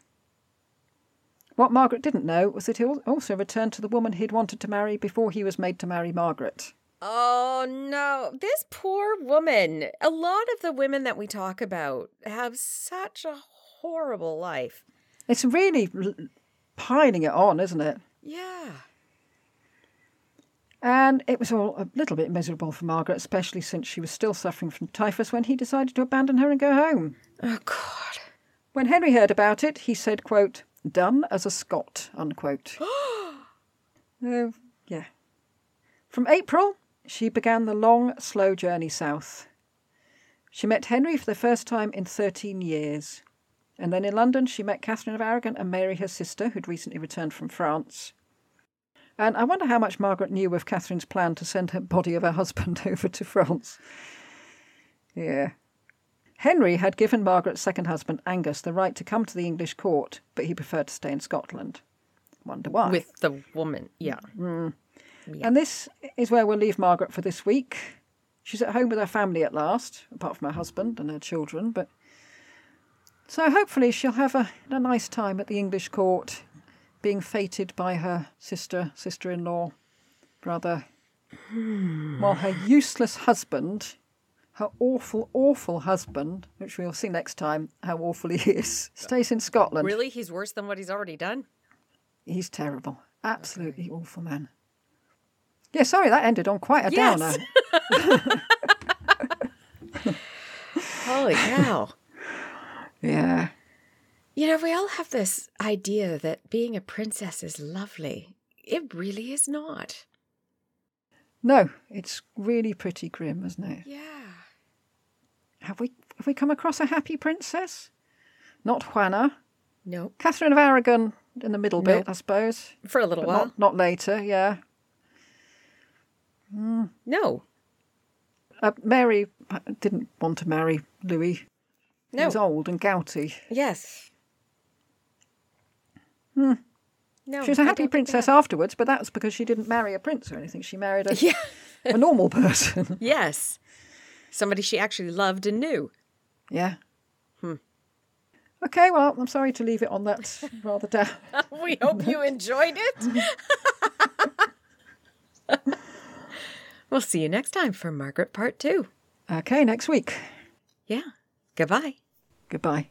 What Margaret didn't know was that he also returned to the woman he'd wanted to marry before he was made to marry Margaret. Oh no, this poor woman. A lot of the women that we talk about have such a horrible life. It's really piling it on, isn't it? Yeah. And it was all a little bit miserable for Margaret, especially since she was still suffering from typhus when he decided to abandon her and go home. Oh God. When Henry heard about it, he said, quote, done as a Scot, unquote. (gasps) yeah. From April, she began the long, slow journey south. She met Henry for the first time in 13 years. And then in London, she met Catherine of Aragon and Mary, her sister, who'd recently returned from France. And I wonder how much Margaret knew of Catherine's plan to send her body of her husband (laughs) over to France. Yeah. Henry had given Margaret's second husband, Angus, the right to come to the English court, but he preferred to stay in Scotland. Wonder why. With the woman. Mm. Yeah. And this is where we'll leave Margaret for this week. She's at home with her family at last, apart from her husband and her children, but so hopefully she'll have a, a nice time at the English court, being feted by her sister, sister in law, brother, hmm. while her useless husband, her awful, awful husband, which we'll see next time how awful he (laughs) is, stays in Scotland. Really? He's worse than what he's already done? He's terrible. Absolutely awful man. Yeah, sorry, that ended on quite a Yes. downer. (laughs) Holy cow. (laughs) Yeah. You know, we all have this idea that being a princess is lovely. It really is not. No, it's really pretty grim, isn't it? Yeah. Have we have we come across a happy princess? Not Juana. Nope. Catherine of Aragon in the middle bit, I suppose. For a little But while. not, not later, yeah. No. Uh, Mary uh, didn't want to marry Louis. He No. was old and gouty. Yes. No. She was a happy princess afterwards, but that's because she didn't marry a prince or anything. She married a, (laughs) Yeah. a normal person. Yes. Somebody she actually loved and knew. Yeah. Hmm. Okay, well, I'm sorry to leave it on that (laughs) rather down. (laughs) We hope you enjoyed it. (laughs) we'll see you next time for Margaret Part 2. Okay, next week. Yeah. Goodbye. Goodbye.